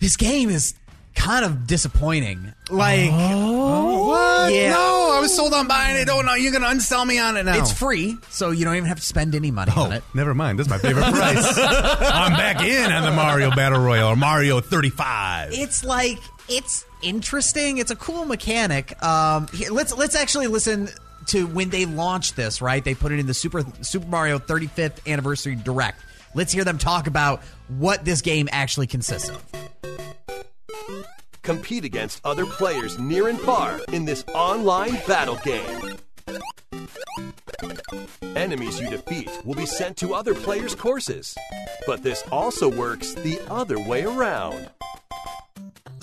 this game is kind of disappointing. Like, What? Yeah. No, I was sold on buying it. Oh no, you're gonna unsell me on it now. it's free, so you don't even have to spend any money Oh, on it. never mind. That's my favorite *laughs* price. I'm back in on the Mario Battle Royale, or Mario 35. It's like it's interesting. It's a cool mechanic. Um, here, let's let's actually listen to when they launched this. Right, they put it in the Super Super Mario 35th anniversary direct. Let's hear them talk about what this game actually consists of. Compete against other players near and far in this online battle game. Enemies you defeat will be sent to other players' courses. But this also works the other way around.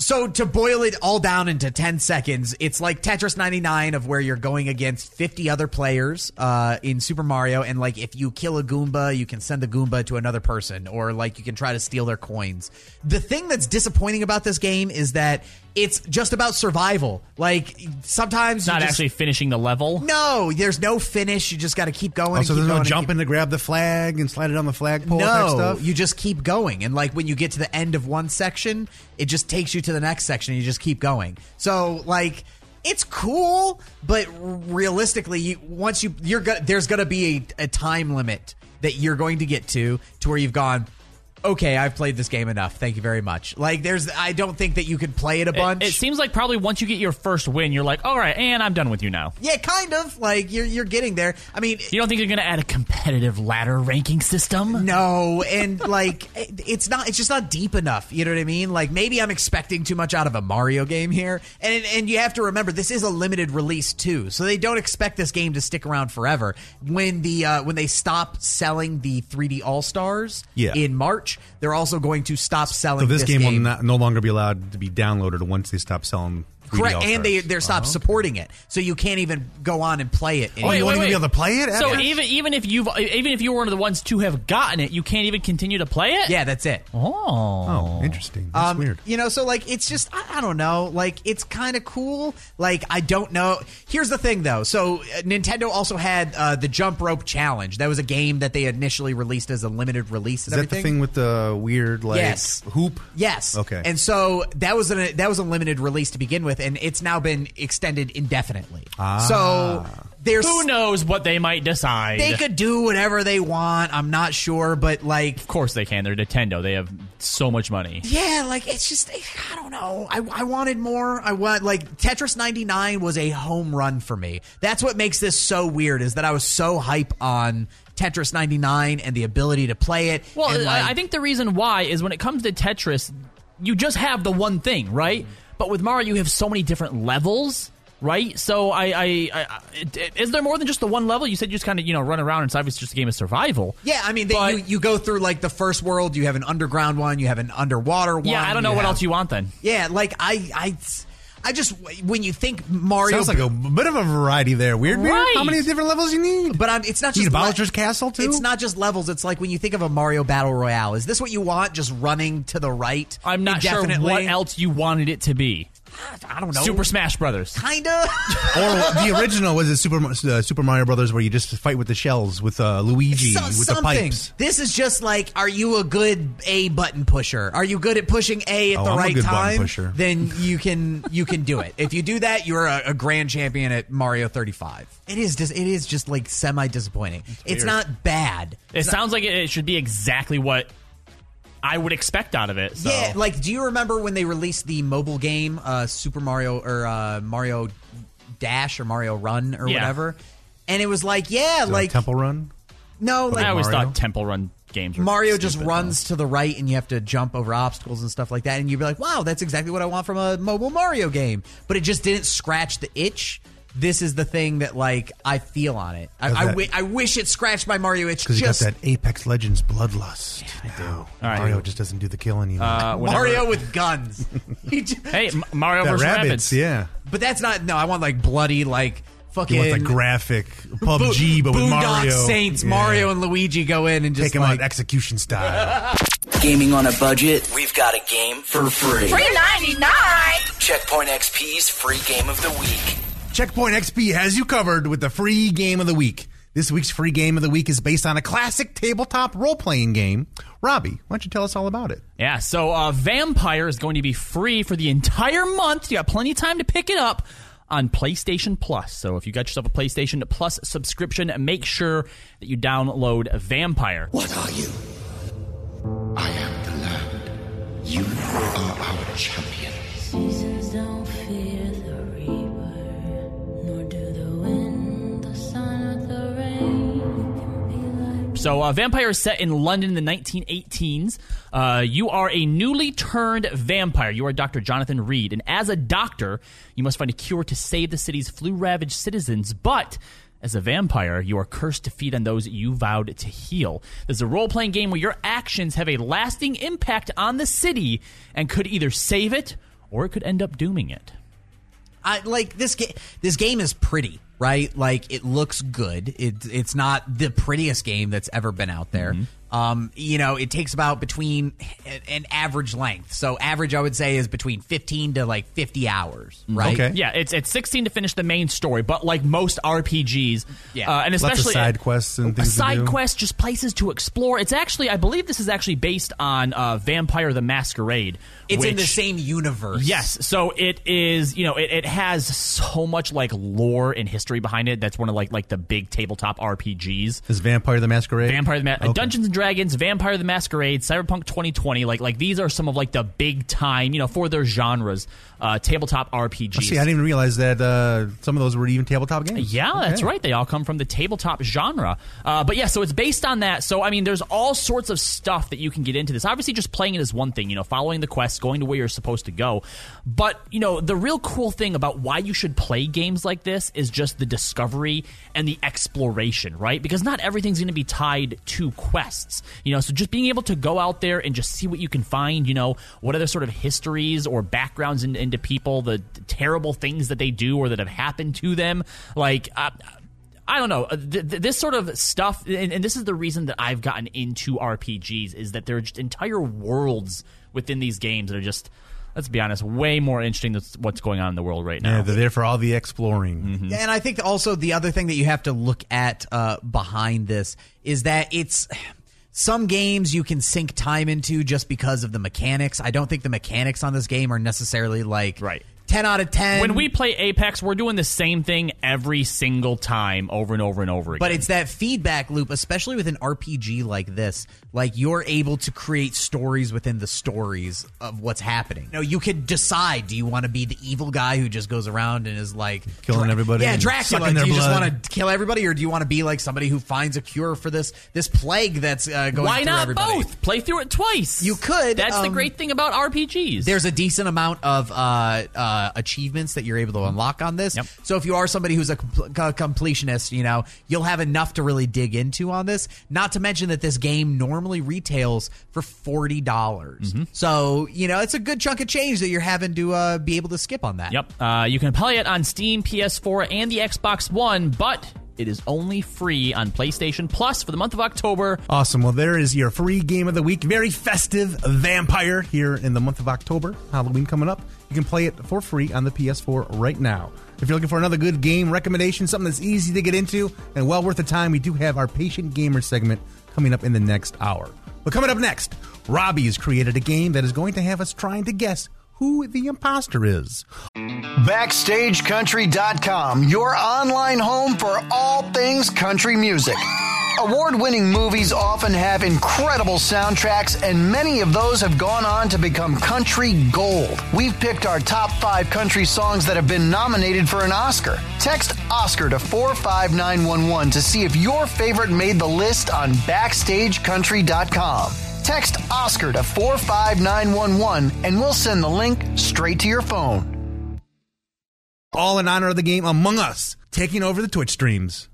So to boil it all down into 10 seconds, it's like Tetris 99 of where you're going against 50 other players uh, in Super Mario and like if you kill a Goomba, you can send the Goomba to another person or like you can try to steal their coins. The thing that's disappointing about this game is that it's just about survival. Like sometimes It's you not just- actually finishing the level. No, there's no finish. You just got to keep going. Oh, so keep there's no going and keep- to grab the flag and slide it on the flagpole type no, stuff? you just keep going, and like when you get to the end of one section, it just takes you to the next section. and You just keep going. So like. It's cool, but realistically, you, once you you're go, there's going to be a, a time limit that you're going to get to to where you've gone. Okay, I've played this game enough. Thank you very much. Like, there's, I don't think that you could play it a bunch. It, seems like probably once you get your first win, you're like, all right, and I'm done with you now. yeah, kind of. Like you're you're getting there. I mean, You don't think they're going to add a competitive ladder ranking system? No, and like *laughs* it- it's not. It's just not deep enough. You know what I mean? Like maybe I'm expecting too much out of a Mario game here, and and you have to remember this is a limited release too, so they don't expect this game to stick around forever. When the uh, when they stop selling the 3D All Stars Yeah. in March, they're also going to stop selling. so this, game, will not, no longer be allowed to be downloaded once they stop selling. 3D Correct, All-Stars. and they they're stopped supporting it, so you can't even go on and play it. Oh, anymore. you won't even be able to play it? So after? even even if you've even if you're one of the ones to have gotten it, you can't even continue to play it. yeah, that's it. oh, interesting. That's Um, weird. You know, so like it's just I, I don't know, like it's kind of cool. Like I don't know. Here's the thing though. So uh, Nintendo also had uh, the Jump Rope Challenge. That was a game that they initially released as a limited release and Is that the everything. thing with the weird like Yes. hoop? Yes. Okay. And so that was an that was a limited release to begin with, with, and it's now been extended indefinitely. Ah. So there's Who knows what they might decide? they could do whatever they want. I'm not sure, but like Of course they can. They're Nintendo. They have so much money. Yeah, like it's just I don't know. I, I wanted more. I want like Tetris 99 was a home run for me. That's what makes this so weird is that I was so hype on Tetris 99 and the ability to play it. Well, and, like, I I think the reason why is when it comes to Tetris, you just have the one thing, right? But with Mario, you have so many different levels, right? So, I, I, I, is there more than just the one level? You said you just kind of you know run around. And it's obviously just a game of survival. yeah, I mean, they, But- you, you go through like the first world. You have an underground one. You have an underwater one. Yeah, I don't know what have- else you want then. Yeah, like I, I, I just when you think Mario, Sounds like a bit of a variety there. Weird, weird. Right. How many different levels you need? But I'm, it's not You just need le- Bowser's Castle, too? It's not just levels. It's like when you think of a Mario Battle Royale. Is this what you want? Just running to the right? I'm not sure what else you wanted it to be. I don't know. Super Smash Brothers. Kinda. *laughs* or the original was it Super uh, Super Mario Brothers, where you just fight with the shells with uh, Luigi So- with the something. pipes. This is just like, are you a good A button pusher? Are you good at pushing A at Oh, the I'm a right good button time? pusher. Then you can you can do it. If you do that, you're a, a grand champion at Mario 35. It is just it is just like semi disappointing. It's weird. not bad. It sounds like it, it should be exactly what I would expect out of it. So. Yeah, like do you remember when they released the mobile game uh, Super Mario or uh, Mario Dash or Mario Run or Yeah. whatever? And it was like, yeah, So like Temple Run. no, like I always Mario? thought Temple Run games. Were Mario just stupid, runs to the right and you have to jump over obstacles and stuff like that. And you'd be like, wow, that's exactly what I want from a mobile Mario game. But it just didn't scratch the itch. This is the thing that like I feel on it. I, I, that? wi- I wish it scratched my Mario itch. Because you got Just that Apex Legends bloodlust. Yeah, I do. right. Mario just doesn't do the killing you. Uh, whenever- Mario with guns. *laughs* He j- Hey, M- Mario that vs. rabbits, Rabbids. yeah. but that's not. No, I want like bloody like fucking. You want the graphic PUBG, but with Boondock Mario. Saints, Yeah. Mario and Luigi go in and just Take him like out execution style. *laughs* Gaming on a budget? We've got a game for free. Free 99. Checkpoint XP's free game of the week. Checkpoint XP has you covered with the free game of the week. This week's free game of the week is based on a classic tabletop role playing game. Robbie, why don't you tell us all about it? Yeah, so uh, Vampyr is going to be free for the entire month. You got plenty of time to pick it up on PlayStation Plus. So if you got yourself a PlayStation Plus subscription, make sure that you download Vampyr. What are you? I am the land. You are our champion. So, uh, Vampyr is set in London in the 1918s. Uh, you are a newly turned vampire. You are Dr. Jonathan Reid. And as a doctor, you must find a cure to save the city's flu ravaged citizens. But as a vampire, you are cursed to feed on those you vowed to heal. This is a role playing game where your actions have a lasting impact on the city and could either save it or it could end up dooming it. I like this game. This game is pretty, right? Like it looks good. It, it's not the prettiest game that's ever been out there. Mm-hmm. Um, you know, it takes about between an average length. So average, I would say, is between fifteen to like fifty hours, right? Okay. Yeah, it's it's 16 to finish the main story, but like most RPGs, Yeah. uh, and Lots of especially side quests and things side quests, just places to explore. It's actually, I believe, this is actually based on uh, Vampire the Masquerade. It's in the same universe. Yes, so it is. You know, it, it has so much like lore and history behind it. That's one of like like the big tabletop RPGs. Is Vampire the Masquerade? Vampire the Ma- Okay. Dungeons and Dragons, Vampire the Masquerade, Cyberpunk 2020. Like like these are some of like the big time, you know, for their genres, uh, tabletop RPGs. Oh, see, I didn't even realize that uh, some of those were even tabletop games. Yeah, that's right. They all come from the tabletop genre. Uh, but yeah, so it's based on that. So I mean, there's all sorts of stuff that you can get into this. Obviously, just playing it is one thing. You know, following the quest, going to where you're supposed to go. But you know, the real cool thing about why you should play games like this is just the discovery and the exploration, right? Because not everything's going to be tied to quests. You know, so just being able to go out there and just see what you can find. You know, what other sort of histories or backgrounds in, into people, the terrible things that they do or that have happened to them, like. Uh, I don't know. Uh, th- th- this sort of stuff, and, and this is the reason that I've gotten into RPGs, is that there are just entire worlds within these games that are just, let's be honest, way more interesting than what's going on in the world right now. Yeah, they're there for all the exploring. Mm-hmm. And I think also the other thing that you have to look at uh, behind this is that it's some games you can sink time into just because of the mechanics. I don't think the mechanics on this game are necessarily like Right. 10 out of 10. When we play Apex, we're doing the same thing every single time, over and over and over again. But it's that feedback loop, especially with an RPG like this. Like you're able to create stories within the stories of what's happening. No, you can decide: do you want to be the evil guy who just goes around and is like Killing everybody Yeah, and Dracula. sucking Do their you just want to kill everybody, or do you want to be like somebody who finds a cure for this this plague that's uh, going? Why through not everybody? both? Play through it twice. You could. That's the um, great thing about RPGs. There's a decent amount of uh, uh, achievements that you're able to unlock on this. So if you are somebody who's a compl- co- completionist, you know you'll have enough to really dig into on this. Not to mention that this game normally retails for forty dollars. Mm-hmm. So you know it's a good chunk of change that you're having to uh, be able to skip on that. Yep. Uh, you can play it on Steam, PS4, and the Xbox One, but it is only free on PlayStation Plus for the month of October. Awesome. Well, there is your free game of the week. Very festive vampire here in the month of October. Halloween coming up. You can play it for free on the PS4 right now. If you're looking for another good game recommendation, something that's easy to get into and well worth the time, we do have our Patient Gamer segment coming up in the next hour. But coming up next, Robbie has created a game that is going to have us trying to guess who the imposter is. BackstageCountry.com, your online home for all things country music. Award winning movies often have incredible soundtracks, and many of those have gone on to become country gold. We've picked our top five country songs that have been nominated for an Oscar. Text Oscar to 45911 to see if your favorite made the list on BackstageCountry.com. Text Oscar to 45911 and we'll send the link straight to your phone. All in honor of the game Among Us, taking over the Twitch streams.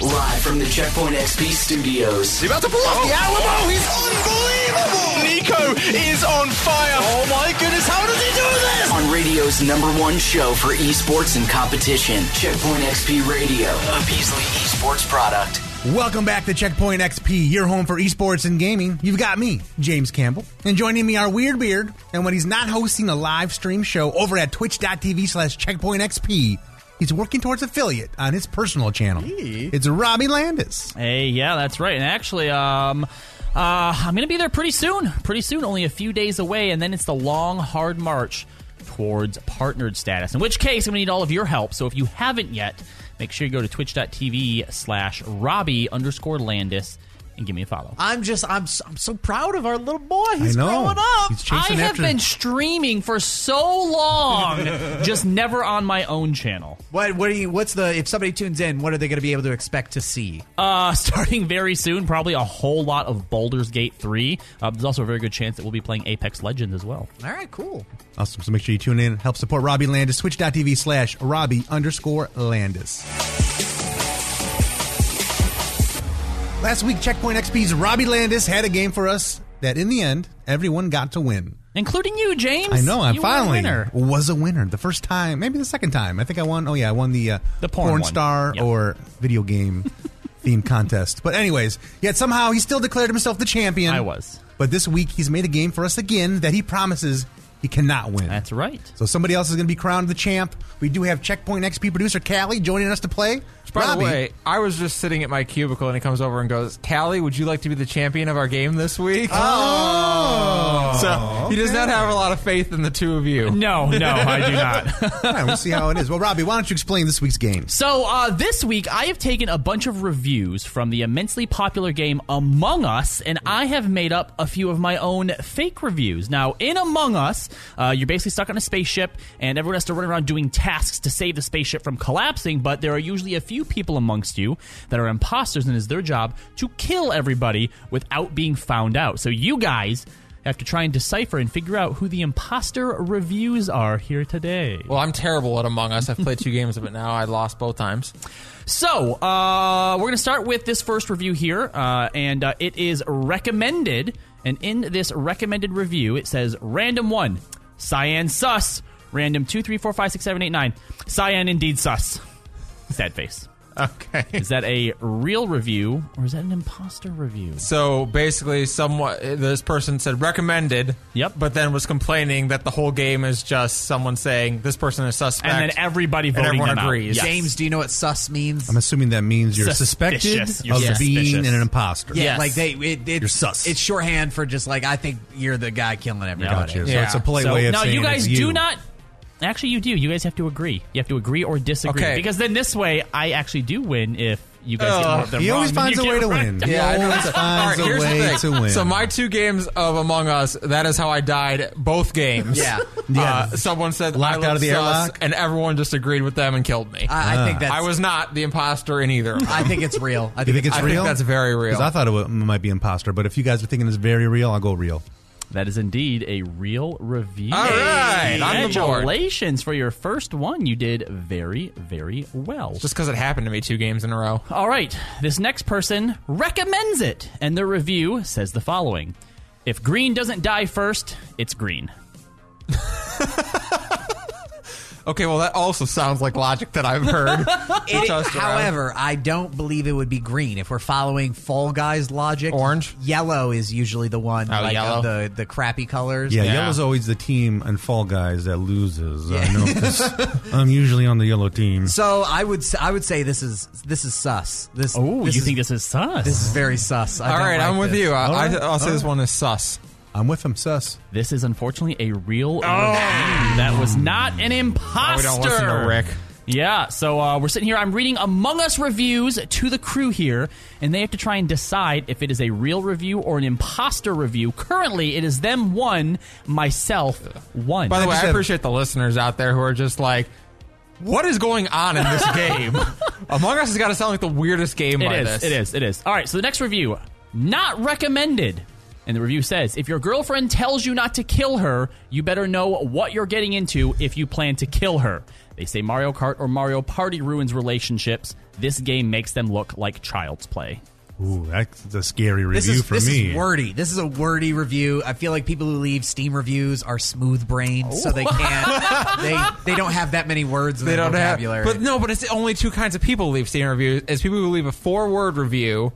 Live from the Checkpoint XP studios. He's about to pull off the oh. Alamo. He's unbelievable. Nico is on fire. Oh my goodness, how does he do this? On radio's number one show for esports and competition, Checkpoint XP Radio, a Beasley esports product. Welcome back to Checkpoint XP, your home for esports and gaming. You've got me, James Campbell, and joining me our Weird Beard. And when he's not hosting a live stream show over at twitch.tv slash checkpoint XP, he's working towards affiliate on his personal channel. It's Robbie Landis. Hey, yeah, that's right. And actually, um, uh, I'm going to be there pretty soon. Pretty soon, only a few days away, and then it's the long, hard march towards partnered status. In which case, I'm going to need all of your help. So if you haven't yet, make sure you go to twitch.tv slash Robbie underscore Landis and give me a follow. I'm just I'm so, I'm so proud of our little boy. He's know. growing up. He's I chasing have after- been streaming for so long, *laughs* just never on my own channel. What what do you what's the if somebody tunes in, what are they going to be able to expect to see? Uh, *laughs* starting very soon, probably a whole lot of Baldur's Gate 3. Uh, there's also a very good chance that we'll be playing Apex Legends as well. All right, cool. Awesome. So make sure you tune in, help support Robbie Landis, twitch.tv slash Robbie underscore Landis. Last week, Checkpoint XP's Robbie Landis had a game for us that in the end, everyone got to win. Including you, James. I know. I You were a finally winner. was a winner. The first time, maybe the second time. I think I won. Oh yeah, I won the uh, The porn one. star Yep. or video game *laughs* theme contest. But anyways, yet somehow he still declared himself the champion. I was. But this week he's made a game for us again that he promises he cannot win. That's right. So somebody else is going to be crowned the champ. We do have Checkpoint XP producer Callie joining us to play. By Robbie, the way, I was just sitting at my cubicle and he comes over and goes, Callie, would you like to be the champion of our game this week? Oh. so he does not have a lot of faith in the two of you. No, no, I do not. *laughs* all right, we'll see how it is. Well, Robbie, why don't you explain this week's game? So uh, this week, I have taken a bunch of reviews from the immensely popular game Among Us, and I have made up a few of my own fake reviews. Now, in Among Us, uh, you're basically stuck on a spaceship, and everyone has to run around doing tasks to save the spaceship from collapsing. But there are usually a few people amongst you that are imposters, and it's their job to kill everybody without being found out. So you guys. Have to try and decipher and figure out who the imposter reviews are here today. Well, I'm terrible at Among Us. I've played two *laughs* games of it now. I lost both times. So, uh, we're going to start with this first review here, uh, and uh, it is recommended. And in this recommended review, it says random one, cyan sus, random two, three, four, five, six, seven, eight, nine, cyan indeed sus. Sad face. *laughs* Okay. Is that a real review or is that an imposter review? So basically, somewhat this person said recommended. Yep. But then was complaining that the whole game is just someone saying this person is suspect, And then everybody and voting everyone them out. agrees. Yes. James, do you know what sus means? I'm assuming that means you're Suspicious. suspected You're of suspicious. being an imposter. Yeah, Yes. like they it, it's You're sus. It's shorthand for just like I think you're the guy killing everybody. Gotcha. So Yeah. it's a polite So, way of now saying you guys it's do not Actually, you do. You guys have to agree. You have to agree or disagree. Okay. Because then this way, I actually do win if you guys get more of them he wrong always than finds you a get way to right. win. *laughs* Yeah, I know. always All finds right, a here's the way thing. to win. So my two games of Among Us, that is how I died both games. Yeah. Yeah. *laughs* Uh, someone said Locked I out of the sus, airlock? and everyone just agreed with them and killed me. I, I think that's. I was not the imposter in either. *laughs* I think it's real. I you think, think it's I think real? that's very real. Because I thought it wa- might be imposter, but if you guys are thinking it's very real, I'll go real. That is indeed a real review. All right, on the board. Congratulations for your first one. You did very, very well. Just because it happened to me two games in a row. All right, this next person recommends it, and their review says the following If green doesn't die first, it's green. *laughs* Okay, well that also sounds like logic that I've heard. *laughs* It- tossed around. however, I don't believe it would be green if we're following Fall Guys logic. Orange? yellow is usually the one. Oh, like, yellow? of the the crappy colors. Yeah, Yeah. yellow's always the team and Fall Guys that loses. I know 'cause *laughs* I'm usually on the yellow team. So I would s- I would say this is this is sus. This Oh, this you is, think this is sus? this is very sus. I All don't right, like I'm with this. you. I, All right, I, I'll say all this right. one is sus. I'm with him, sus. This is unfortunately a real review. That was not an imposter. Oh, we don't listen to Rick. Yeah, so uh, we're sitting here. I'm reading Among Us reviews to the crew here, and they have to try and decide if it is a real review or an imposter review. Currently, it is them one, myself one. By the way, I appreciate the listeners out there who are just like, what is going on in this *laughs* game? Among Us has got to sound like the weirdest game It by is. this. It is. It is. All right. So the next review, not recommended. And the review says, if your girlfriend tells you not to kill her, you better know what you're getting into if you plan to kill her. They say Mario Kart or Mario Party ruins relationships. This game makes them look like child's play. Ooh, that's a scary review This is for this me. is wordy. This is a wordy review. I feel like people who leave Steam reviews are smooth brained, so they oh. can't. *laughs* they they don't have that many words in They their don't have, but no, but it's only two kinds of people who leave Steam reviews. is people who leave a four-word review,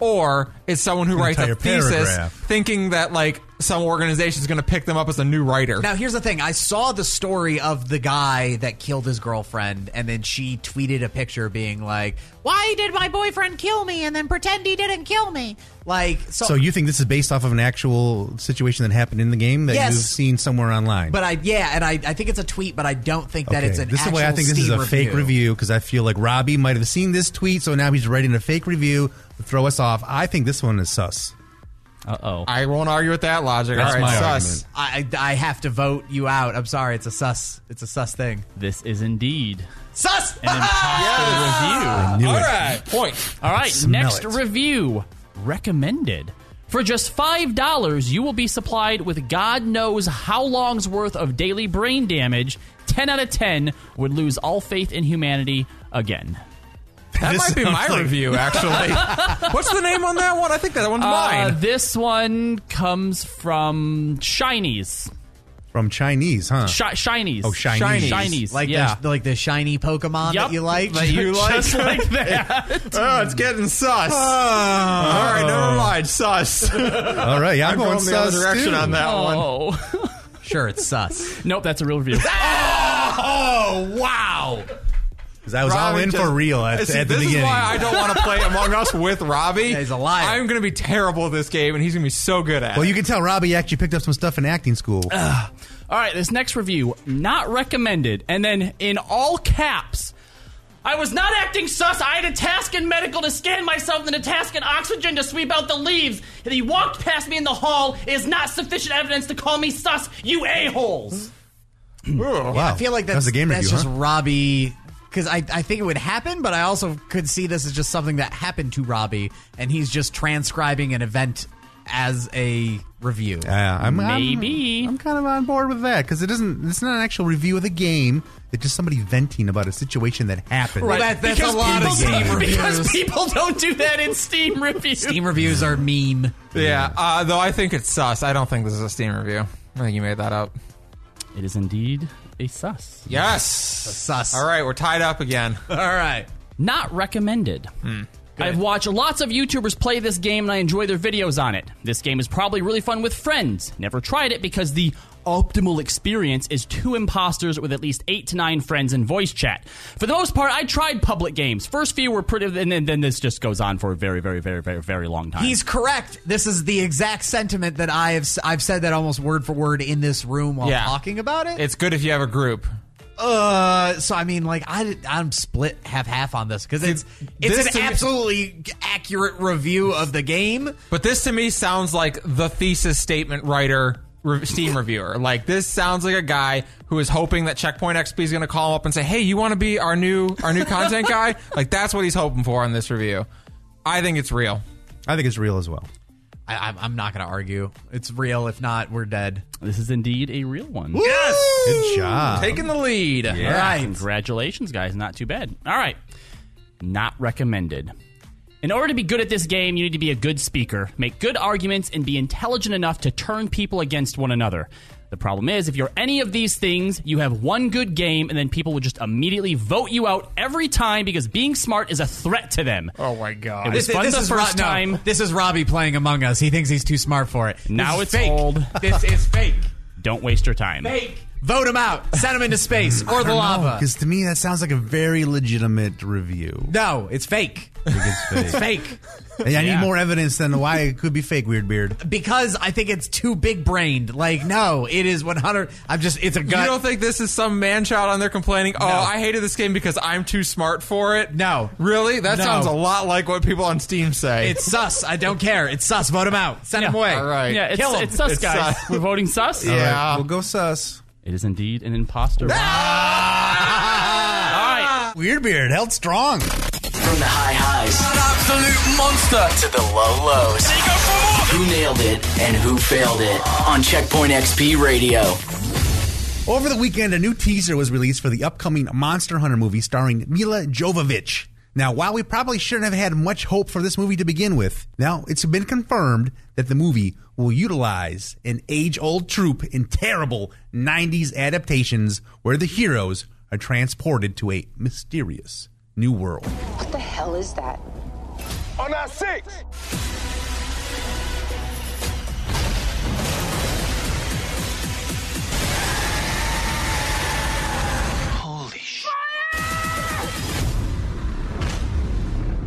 or it's someone who An writes a thesis paragraph. thinking that like some organization is going to pick them up as a new writer. Now, here's the thing. I saw the story of the guy that killed his girlfriend, and then she tweeted a picture being like, Why did my boyfriend kill me and then pretend he didn't kill me? Like, so. So you think this is based off of an actual situation that happened in the game that Yes. you've seen somewhere online? but I, yeah, and I, I think it's a tweet, but I don't think that it's an this is why I think this is Steam a fake review because I feel like Robbie might have seen this tweet, so now he's writing a fake review to throw us off. I think this one is sus. Uh oh. I won't argue with that logic. That's All right, my sus. argument. I, I have to vote you out. I'm sorry. It's a sus. It's a sus thing. This is indeed Sus! an imposter *laughs* review. Knew All it. right, point. All right, Smell next it. review. Recommended. For just $5, you will be supplied with God knows how long's worth of daily brain damage. 10 out of 10 would lose all faith in humanity again. That This might be my like- review, actually. *laughs* What's the name on that one? I think that one's Uh, mine. this one comes from Shinies. From Chinese, huh? Shi shinies. Oh, Shinies. Shinies. Like yeah. the, like the shiny Pokemon Yep. that you like. That you like? Just *laughs* like that. *laughs* oh, it's getting sus. All right, never mind. Sus. All right, yeah, I'm, I'm going going the other direction too. on that one. oh. Sure, it's sus. nope, that's a real review. Oh, wow. 'Cause I was all in just- for real at, uh, See, at the this beginning. is why I don't want to play Among Us with Robbie. Yeah, he's a liar. I'm going to be terrible at this game, and he's going to be so good at well, it. Well, you can tell Robbie actually picked up some stuff in acting school. All right, this next review, not recommended. And then in all caps, I was not acting sus. I had a task in medical to scan myself and a task in oxygen to sweep out the leaves. And he walked past me in the hall is not sufficient evidence to call me sus, you a-holes. wow, I feel like that that's, was a game that's review, just huh? Robbie. Because I, I think it would happen, but I also could see this as just something that happened to Robbie, and he's just transcribing an event as a review. Yeah, I'm, I'm- Maybe. I'm, kind of on board with that because it isn't. It's not an actual review of the game. It's just somebody venting about a situation that happened. Well, that- that's Because a lot of Steam don't- *laughs* Because people don't do that in Steam reviews. Steam reviews are mean. yeah, uh, though I think it's sus. I don't think this is a Steam review. I think you made that up. It is indeed a sus. Yes. A sus. All right, we're tied up again. *laughs* All right. Not recommended. Hmm. I've watched lots of YouTubers play this game and I enjoy their videos on it. This game is probably really fun with friends. Never tried it because the optimal experience is two imposters with at least eight to nine friends in voice chat. For the most part, I tried public games. First few were pretty, and then, then this just goes on for a very, very, very, very, very long time. He's correct. This is the exact sentiment that I have. I've said that almost word for word in this room while Yeah. talking about it. It's good if you have a group. Uh, so I mean, like I I'm split half half on this because it's it's this an to me- absolutely accurate review of the game. But this to me sounds like the thesis statement writer, re- Steam reviewer. Like this sounds like a guy who is hoping that Checkpoint XP is going to call him up and say, "Hey, you want to be our new our new content guy?" *laughs* Like that's what he's hoping for on this review. I think it's real. I think it's real as well. I, I'm, I'm not going to argue. It's real. If not, we're dead. This is indeed a real one. Yes, good job. Taking the lead. All right. Congratulations, guys. Not too bad. All right. Not recommended. In order to be good at this game, you need to be a good speaker, make good arguments, and be intelligent enough to turn people against one another. The problem is, if you're any of these things, you have one good game, and then people will just immediately vote you out every time because being smart is a threat to them. Oh my god. It was fun the is first Ro- no, time. this is Robbie playing Among Us. He thinks he's too smart for it. Now This is it's fake. old. This is fake. Don't waste your time. Fake. Vote him out. Send him into space or the lava. Because to me, that sounds like a very legitimate review. No, it's fake. I think *laughs* it's fake. It's fake. Hey, I Yeah. need more evidence than why it could be fake, Weird Beard. Because I think it's too big brained. Like, no, it is 100. I'm just, it's a You gut. don't think this is some man child on there complaining, "Oh, No. I hated this game because I'm too smart for it"? No. Really? That No. sounds a lot like what people on Steam say. it's sus. I don't care. It's sus. Vote him out. Send him away. All right. Yeah, it's, Kill 'em. it's sus, It's guys. sus. We're voting sus? Yeah. All right, we'll go sus. It is indeed an imposter. Ah! All right. Weird Beard held strong. From the high highs An absolute monster. to the low lows. There you go for more. Who nailed it and who failed it on Checkpoint XP Radio. Over the weekend, a new teaser was released for the upcoming Monster Hunter movie starring Milla Jovovich. Now, while we probably shouldn't have had much hope for this movie to begin with, now it's been confirmed that the movie will utilize an age old trope in terrible 90s adaptations where the heroes are transported to a mysterious new world. What the hell is that? On that six.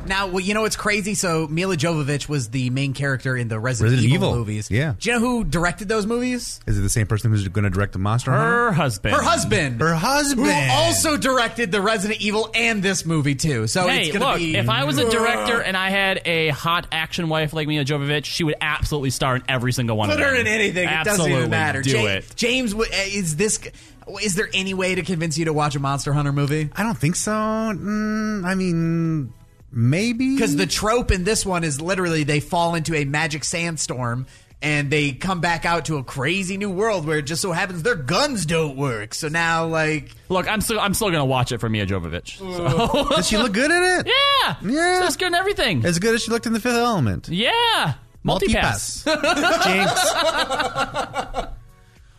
Now, well, you know what's crazy? So Milla Jovovich was the main character in the Resident, Resident Evil, Evil. movies. Yeah. Do you know who directed those movies? Is it the same person who's going to direct the Monster Hunter? Her husband. Her husband. Her husband. Who also directed the Resident Evil and this movie too. So Hey, it's gonna look, be. if I was a director and I had a hot action wife like Milla Jovovich, she would absolutely star in every single one Put of them. Put her in anything. It doesn't Absolutely even matter. Do Ja- it. James, uh, is this? Is there any way to convince you to watch a Monster Hunter movie? I don't think so. Mm, I mean, maybe. Because the trope in this one is literally they fall into a magic sandstorm and they come back out to a crazy new world where it just so happens their guns don't work. So now, like, Look, I'm still I'm still gonna watch it for Mia Jovovich. So. Does she look good in it? *laughs* yeah, Yeah. she looks good in everything. As good as she looked in the Fifth Element. yeah, multipass. *laughs* Jinx. *laughs*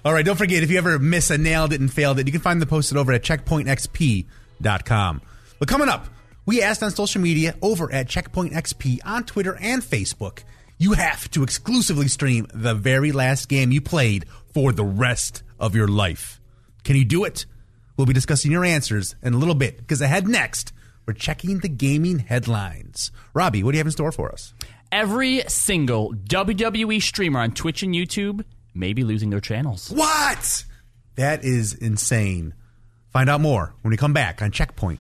All right, don't forget if you ever miss a nailed it and failed it, you can find the posted over at checkpointxp.com. But coming up, we asked on social media over at Checkpoint XP on Twitter and Facebook. You have to exclusively stream the very last game you played for the rest of your life. Can you do it? We'll be discussing your answers in a little bit because ahead next, we're checking the gaming headlines. Robbie, what do you have in store for us? Every single WWE streamer on Twitch and YouTube may be losing their channels. What? That is insane. Find out more when we come back on Checkpoint.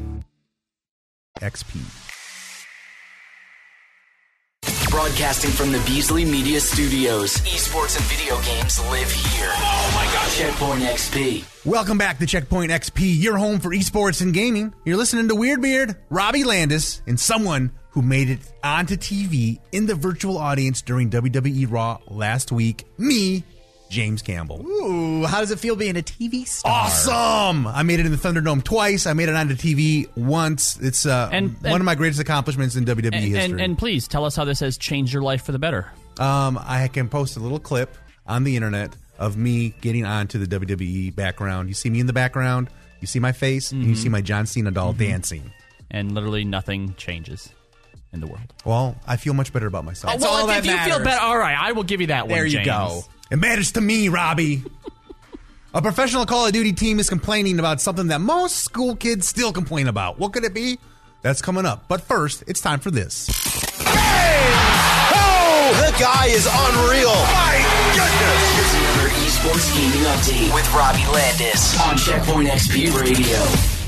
XP. Broadcasting from the Beasley Media Studios. Esports and video games live here. Oh my god. Checkpoint XP. Welcome back to Checkpoint XP, your home for esports and gaming. You're listening to Weird Beard, Robbie Landis, and someone who made it onto TV in the virtual audience during WWE Raw last week, me, James Campbell. ooh, how does it feel being a TV star? Awesome! I made it in the Thunderdome twice. I made it onto TV once. It's uh, And- one of my greatest accomplishments in WWE And, history. and, and please tell us how this has changed your life for the better. Um, I can post a little clip on the internet of me getting onto the WWE background. You see me in the background. You see my face, and you see my John Cena doll dancing. And literally nothing changes in the world. Well, I feel much better about myself. Oh, well, if you feel better, all right, I will give you that one. There you James. go. It matters to me, Robbie. A professional Call of Duty team is complaining about something that most school kids still complain about. What could it be? That's coming up. But first, it's time for this. Oh, the guy is unreal. My goodness. Here's another esports gaming update with Robbie Landis on Checkpoint XP Radio.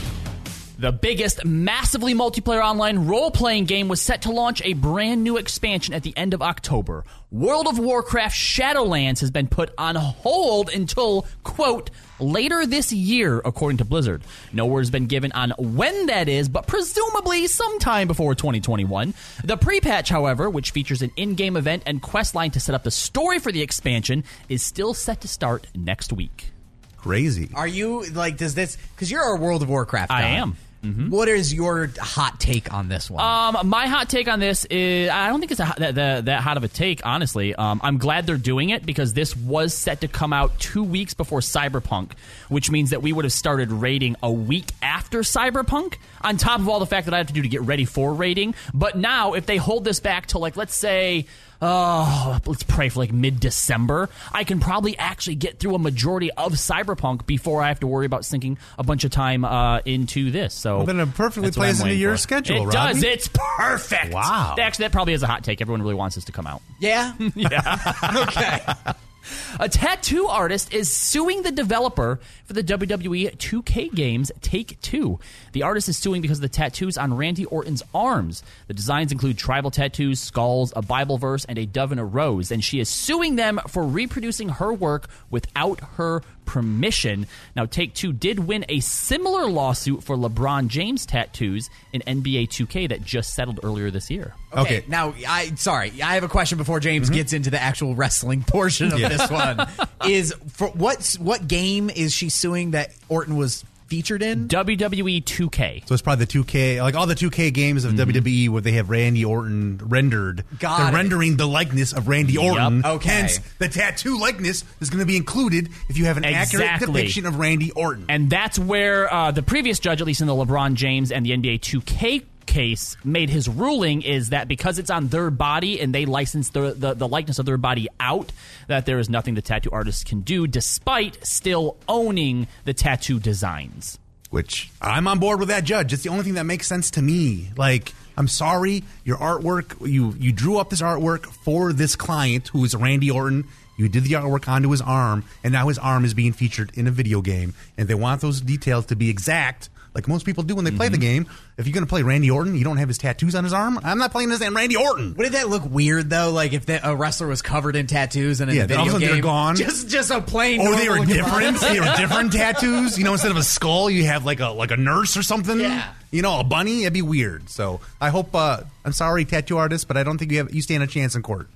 The biggest, massively multiplayer online role playing game was set to launch a brand new expansion at the end of October. World of Warcraft Shadowlands has been put on hold until, quote, later this year, according to Blizzard. No word has been given on when that is, but presumably sometime before 2021. The pre patch, however, which features an in game event and quest line to set up the story for the expansion, is still set to start next week. Crazy. Are you like? Does this? Because you're a World of Warcraft. I guy. Am. What is your hot take on this one? Um, my hot take on this is I don't think it's a, that, that, that hot of a take, honestly. Um, I'm glad they're doing it because this was set to come out two weeks before Cyberpunk, which means that we would have started raiding a week after Cyberpunk, on top of all the fact that I have to do to get ready for raiding. But now, if they hold this back to, like, let's say, oh, let's pray for like mid December, I can probably actually get through a majority of Cyberpunk before I have to worry about sinking a bunch of time uh, into this. So Well, then it perfectly that's plays into your for. schedule, It Robbie. does. It's perfect. Wow. Actually, that probably is a hot take. Everyone really wants this to come out. yeah. *laughs* yeah. *laughs* okay. A tattoo artist is suing the developer for the WWE 2K games Take Two. The artist is suing because of the tattoos on Randy Orton's arms. The designs include tribal tattoos, skulls, a Bible verse, and a dove and a rose. And she is suing them for reproducing her work without her permission. Now, Take Two did win a similar lawsuit for LeBron James tattoos in NBA 2K that just settled earlier this year. Okay. Now, I sorry, I have a question before James Mm-hmm. gets into the actual wrestling *laughs* portion of Yeah. this one. *laughs* Is for what what game is she suing that Orton was featured in? WWE 2K. So it's probably the 2K, like all the 2K games of WWE where they have Randy Orton rendered. Got They're it. rendering the likeness of Randy Yup. Orton. Okay. Hence, the tattoo likeness is going to be included if you have an accurate depiction of Randy Orton. And that's where uh, the previous judge, at least in the LeBron James and the NBA 2K case, made his ruling is that because it's on their body and they license the, the, the likeness of their body out, that there is nothing the tattoo artist can do despite still owning the tattoo designs. Which I'm on board with that judge. It's the only thing that makes sense to me. Like, I'm sorry, your artwork, you you drew up this artwork for this client who is Randy Orton. You did the artwork onto his arm, and now his arm is being featured in a video game. And they want those details to be exact, like most people do when they play the Mm-hmm. game. If you're going to play Randy Orton, you don't have his tattoos on his arm. I'm not playing this damn Randy Orton. Wouldn't that look weird though? Like if the, a wrestler was covered in tattoos and in Yeah, the all of video a sudden game, they're gone. Just just a plain. Or they normal were looking different. they were different *laughs* tattoos. You know, instead of a skull, you have like a like a nurse or something. Yeah. You know, a bunny. It'd be weird. So I hope. uh I'm sorry, tattoo artist, but I don't think you have you stand a chance in court.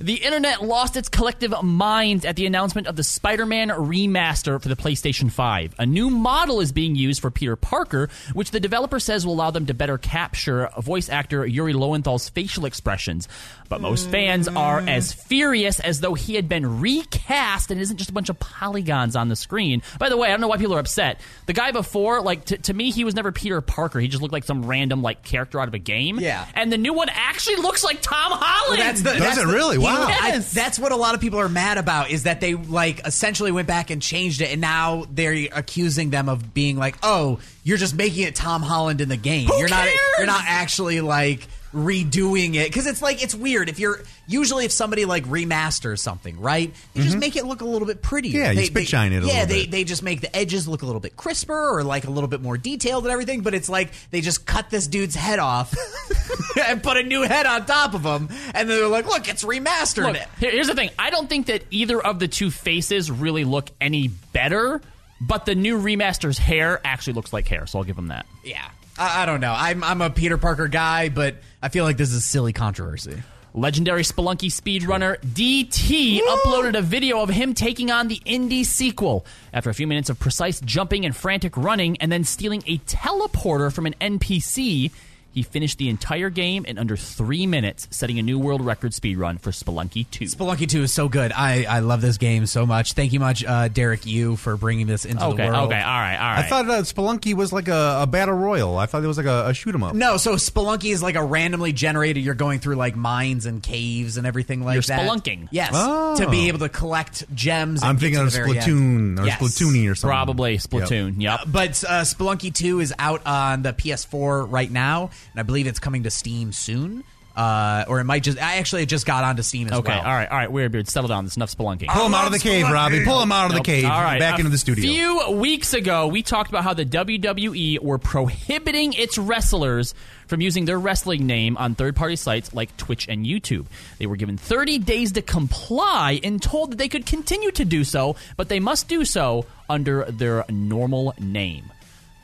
The internet lost its collective minds at the announcement of the Spider Man remaster for the PlayStation 5. A new model is being used for Peter Parker, which the developer says will allow them to better capture voice actor Yuri Lowenthal's facial expressions. But most fans are as furious as though he had been recast and isn't just a bunch of polygons on the screen. By the way, I don't know why people are upset. The guy before, like, t- to me, he was never Peter Parker. He just looked like some random, like, character out of a game. Yeah. And the new one actually looks like Tom Holland. Well, that's the, Does that's it the- really? he- Wow. I- Yes. that's what a lot of people are mad about is that they like essentially went back and changed it, and now they're accusing them of being like, "Oh, you're just making it Tom Holland in the game. Who you're not. You're not actually like." Redoing it because it's like it's weird if you're usually if somebody like remasters something right they just make it look a little bit prettier Mm-hmm. Yeah, you they, spit they- shine it a yeah little they, bit. they just make the edges look a little bit crisper or like a little bit more detailed and everything but it's like they just cut this dude's head off *laughs* *laughs* and put a new head on top of him and then they're like look it's remastered Look, here- here's the thing. I don't think that either of the two faces really look any better, but the new remaster's hair actually looks like hair, so I'll give him that. yeah I, I don't know. I'm, I'm a peter parker guy but i feel like this is a silly controversy. Legendary Spelunky speedrunner DT uploaded a video of him taking on the indie sequel. After a few minutes of precise jumping and frantic running and then stealing a teleporter from an NPC. He finished the entire game in under three minutes, setting a new world record speed run for Spelunky 2. Spelunky 2 is so good. I, I love this game so much. Thank you much, uh, Derek Yu, for bringing this into Okay, the world. okay, all right, all right. I thought uh, Spelunky was like a, a battle royal. I thought it was like a, a shoot 'em up. No, so Spelunky is like a randomly generated. You're going through like mines and caves and everything like You're that. spelunking. Yes, Oh. to be able to collect gems. I'm get thinking of Splatoon end. or Yes. Splatoony or something. Probably Splatoon. Yep. But uh, Spelunky 2 is out on the PS4 right now, and I believe it's coming to Steam soon. Uh, or it might just. I actually it just got onto Steam as Okay, well. all right, all right, Weird Beard, settle down. There's enough spelunking. Pull him out of the cave, Robbie. Pull him out of the Nope. cave. All right, Back a into the studio. A few weeks ago, we talked about how the WWE were prohibiting its wrestlers from using their wrestling name on third-party sites like Twitch and YouTube. They were given 30 days to comply and told that they could continue to do so, but they must do so under their normal name.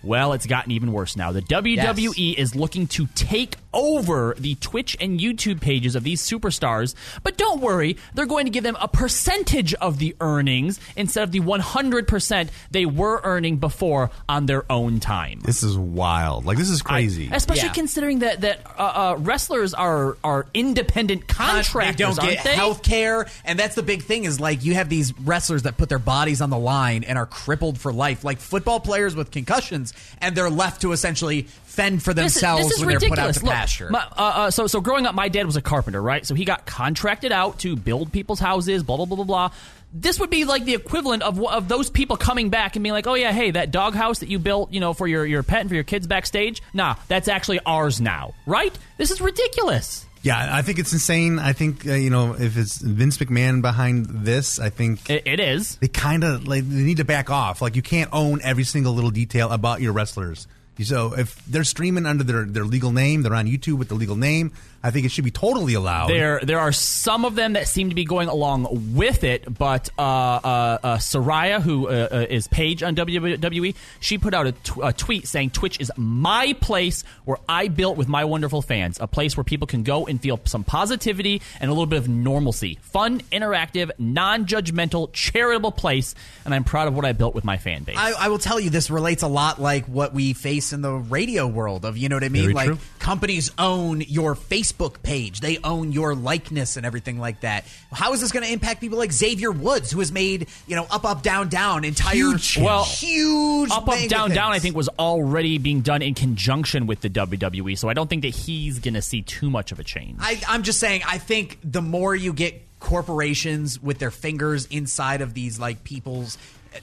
Well, it's gotten even worse now. The WWE is looking to take over the Twitch and YouTube pages of these superstars, but don't worry, they're going to give them a percentage of the earnings instead of the 100% they were earning before on their own time. This is wild. Like this is crazy. Especially considering that that uh, uh, wrestlers are are independent contractors, They don't aren't get health care, and that's the big thing. Is like you have these wrestlers that put their bodies on the line and are crippled for life, like football players with concussions, and they're left to essentially fend for This is- themselves this is when they're put out to Look, pasture. my- uh, uh, so, so growing up, my dad was a carpenter, right? So he got contracted out to build people's houses, blah blah blah blah blah. This would be like the equivalent of of those people coming back and being like, "Oh yeah, hey, that doghouse that you built, you know, for your your pet and for your kids backstage, nah, that's actually ours now, right? This is ridiculous." Yeah, I think it's insane. I think uh, you know if it's Vince McMahon behind this, I think it, it is. They kind of like they need to back off. Like you can't own every single little detail about your wrestlers. So if they're streaming under their, their legal name, they're on YouTube with the legal name. I think it should be totally allowed. There, there are some of them that seem to be going along with it, but uh, uh, uh, Saraya, who uh, uh, is Paige on WWE, she put out a, tw- a tweet saying Twitch is my place where I built with my wonderful fans, a place where people can go and feel some positivity and a little bit of normalcy, fun, interactive, non-judgmental, charitable place, and I'm proud of what I built with my fan base. I, I will tell you, this relates a lot like what we face in the radio world of, you know what I mean? Very like true. companies own your Facebook page, they own your likeness and everything like that. How is this going to impact people like Xavier Woods, who has made, you know, up, up, down, down, entire Huge. well, huge up, up, down, down. I think was already being done in conjunction with the WWE, so I don't think that he's going to see too much of a change. I, I'm just saying, I think the more you get corporations with their fingers inside of these like people's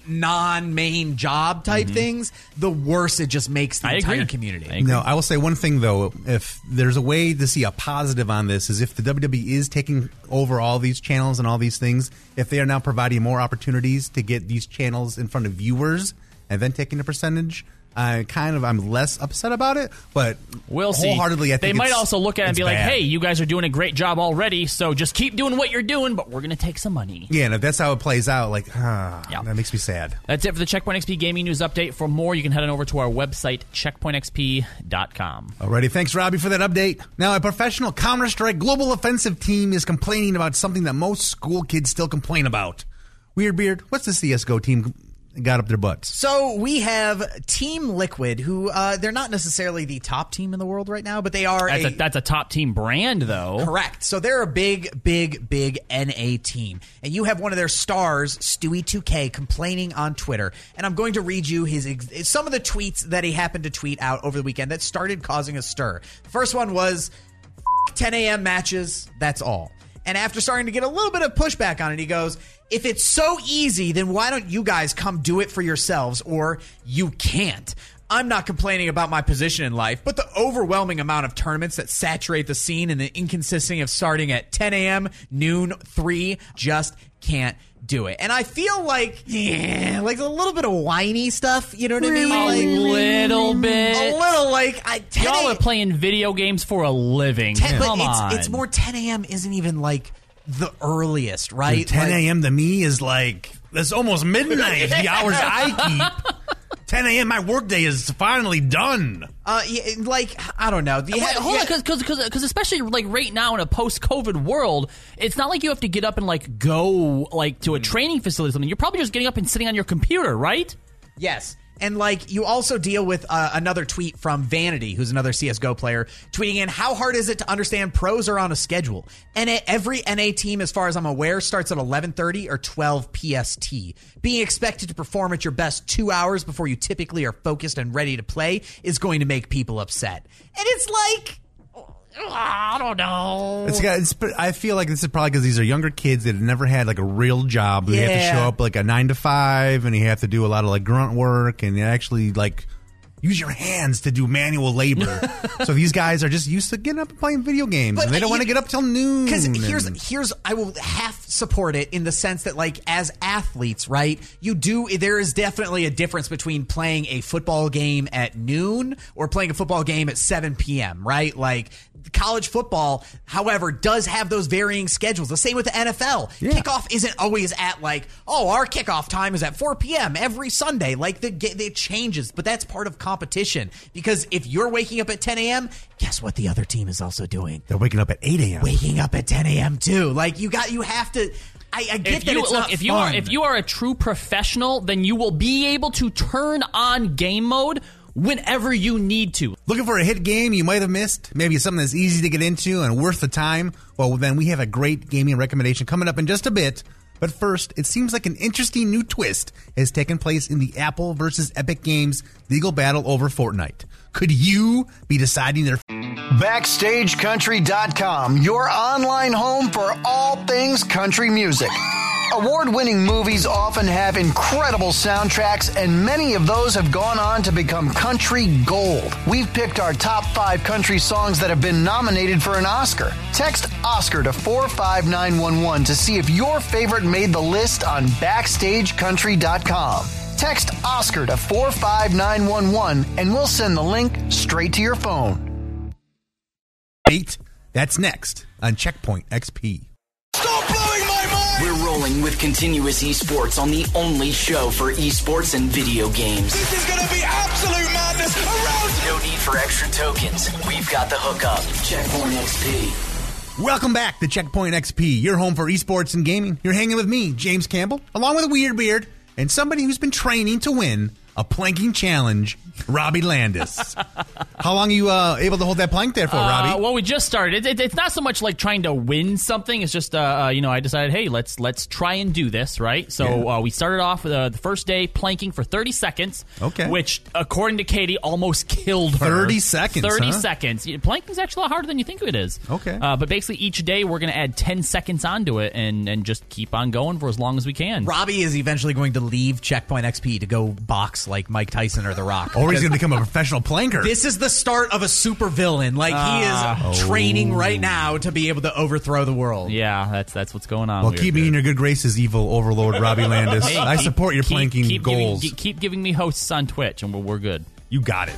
non-main job type mm-hmm. things, the worse it just makes the I entire agree. community. I. No, I will say one thing though. If there's a way to see a positive on this, is if the WWE is taking over all these channels and all these things, if they are now providing more opportunities to get these channels in front of viewers and then taking a percentage, I kind of I'm less upset about it. But We'll see. wholeheartedly, I think they might also look at it and be like, "Hey, you guys are doing a great job already, so just keep doing what you're doing, but we're going to take some money." Yeah, and if that's how it plays out, like ah, Yeah. that makes me sad. That's it for the Checkpoint XP gaming news update. For more, you can head on over to our website checkpointxp.com. Alrighty, thanks Robbie for that update. Now, a professional Counter Strike global offensive team is complaining about something that most school kids still complain about. Weird Beard, what's the CS:GO team got up their butts? So we have Team Liquid, who uh, they're not necessarily the top team in the world right now, but they are That's a, a, that's a top team brand, though. Correct. So they're a big, big, big NA team. And you have one of their stars, Stewie2K, complaining on Twitter. And I'm going to read you his ex- some of the tweets that he happened to tweet out over the weekend that started causing a stir. First one was 10 a.m. matches, that's all. And after starting to get a little bit of pushback on it, he goes, If it's so easy, then why don't you guys come do it for yourselves? Or you can't. I'm not complaining about my position in life, but the overwhelming amount of tournaments that saturate the scene and the inconsistency of starting at 10 a.m., noon, 3 just can't do it. And I feel like, yeah, like a little bit of whiny stuff, you know what I mean? A Like, little bit. A little like, I, 10 Y'all a- are playing video games for a living. 10, Come but on. it's, it's more 10 a.m. isn't even like the earliest, right? Dude, 10 Like- a.m. to me is like that's almost midnight. the *laughs* hours I keep. 10 a.m. My workday is finally done. Uh, yeah, like I don't know. The, Wait, hold on, because because especially like right now in a post COVID world, it's not like you have to get up and like go like to a Hmm. training facility or something. You're probably just getting up and sitting on your computer, right? Yes. And like you also deal with uh, another tweet from Vanity, who's another CS:GO player, tweeting in how hard is it to understand pros are on a schedule. And every NA team, as far as I'm aware, starts at 11:30 or 12 PST. Being expected to perform at your best two hours before you typically are focused and ready to play is going to make people upset. And it's like. I don't know. It's got. It's, I feel like this is probably because these are younger kids that have never had like a real job. They have to Yeah. show up like a nine to five, and you have to do a lot of like grunt work, and you actually like use your hands to do manual labor. *laughs* so these guys are just used to getting up and playing video games, But and they don't you- want to get up till noon. Because here's here's I will half support it in the sense that like as athletes, right? You do there is definitely a difference between playing a football game at noon or playing a football game at 7 p.m. Right? Like college football, however, does have those varying schedules. The same with the NFL. Kickoff isn't always at like, oh, our kickoff time is at 4 p.m. every Sunday. Like the ga- it changes, but that's part of competition because if you're waking up at 10 a.m., guess what the other team is also doing? They're waking up at 8 a.m. waking up at 10 a.m. too. Like you got, you have to. I, I get if that you, it's look, not if you are if you are a true professional, then you will be able to turn on game mode whenever you need to. Looking for a hit game you might have missed? Maybe something that's easy to get into and worth the time? Well, then we have a great gaming recommendation coming up in just a bit. But first, it seems like an interesting new twist has taken place in the Apple versus Epic Games legal battle over Fortnite. Could you be deciding their BackstageCountry.com, your online home for all things country music. Award winning movies often have incredible soundtracks, and many of those have gone on to become country gold. We've picked our top five country songs that have been nominated for an Oscar. Text Oscar to 45911 to see if your favorite made the list on BackstageCountry.com. Text Oscar to 45911 and we'll send the link straight to your phone. Eight? That's next on Checkpoint XP. We're rolling with continuous esports on the only show for esports and video games. This is going to be absolute madness around. No need for extra tokens. We've got the hookup. Checkpoint XP. Welcome back to Checkpoint XP, your home for esports and gaming. You're hanging with me, James Campbell, along with a weird beard and somebody who's been training to win a planking challenge, Robbie Landis. *laughs* How long are you uh, able to hold that plank there for, Uh, Robbie? well, we just started. It, it, it's not so much like trying to win something. It's just, uh, uh, you know, I decided, hey, let's let's try and do this, right? So Yeah. uh, we started off with uh, the first day planking for 30 seconds. Okay. Which, according to Katie, almost killed her. 30 seconds, 30 huh? seconds. Yeah, Planking's actually a lot harder than you think it is. Okay. Uh, but basically, each day we're going to add 10 seconds onto it and, and just keep on going for as long as we can. Robbie is eventually going to leave Checkpoint XP to go box like Mike Tyson or The Rock. or he's going to become a professional planker. This is the start of a super villain. Like Ah. he is training right now to be able to overthrow the world. Yeah, that's that's what's going on. well, keep me in your good graces, evil overlord Robbie *laughs* Landis. Hey, I keep- support your keep- planking keep goals. Giving, keep giving me hosts on Twitch, and we're, we're good. you got it.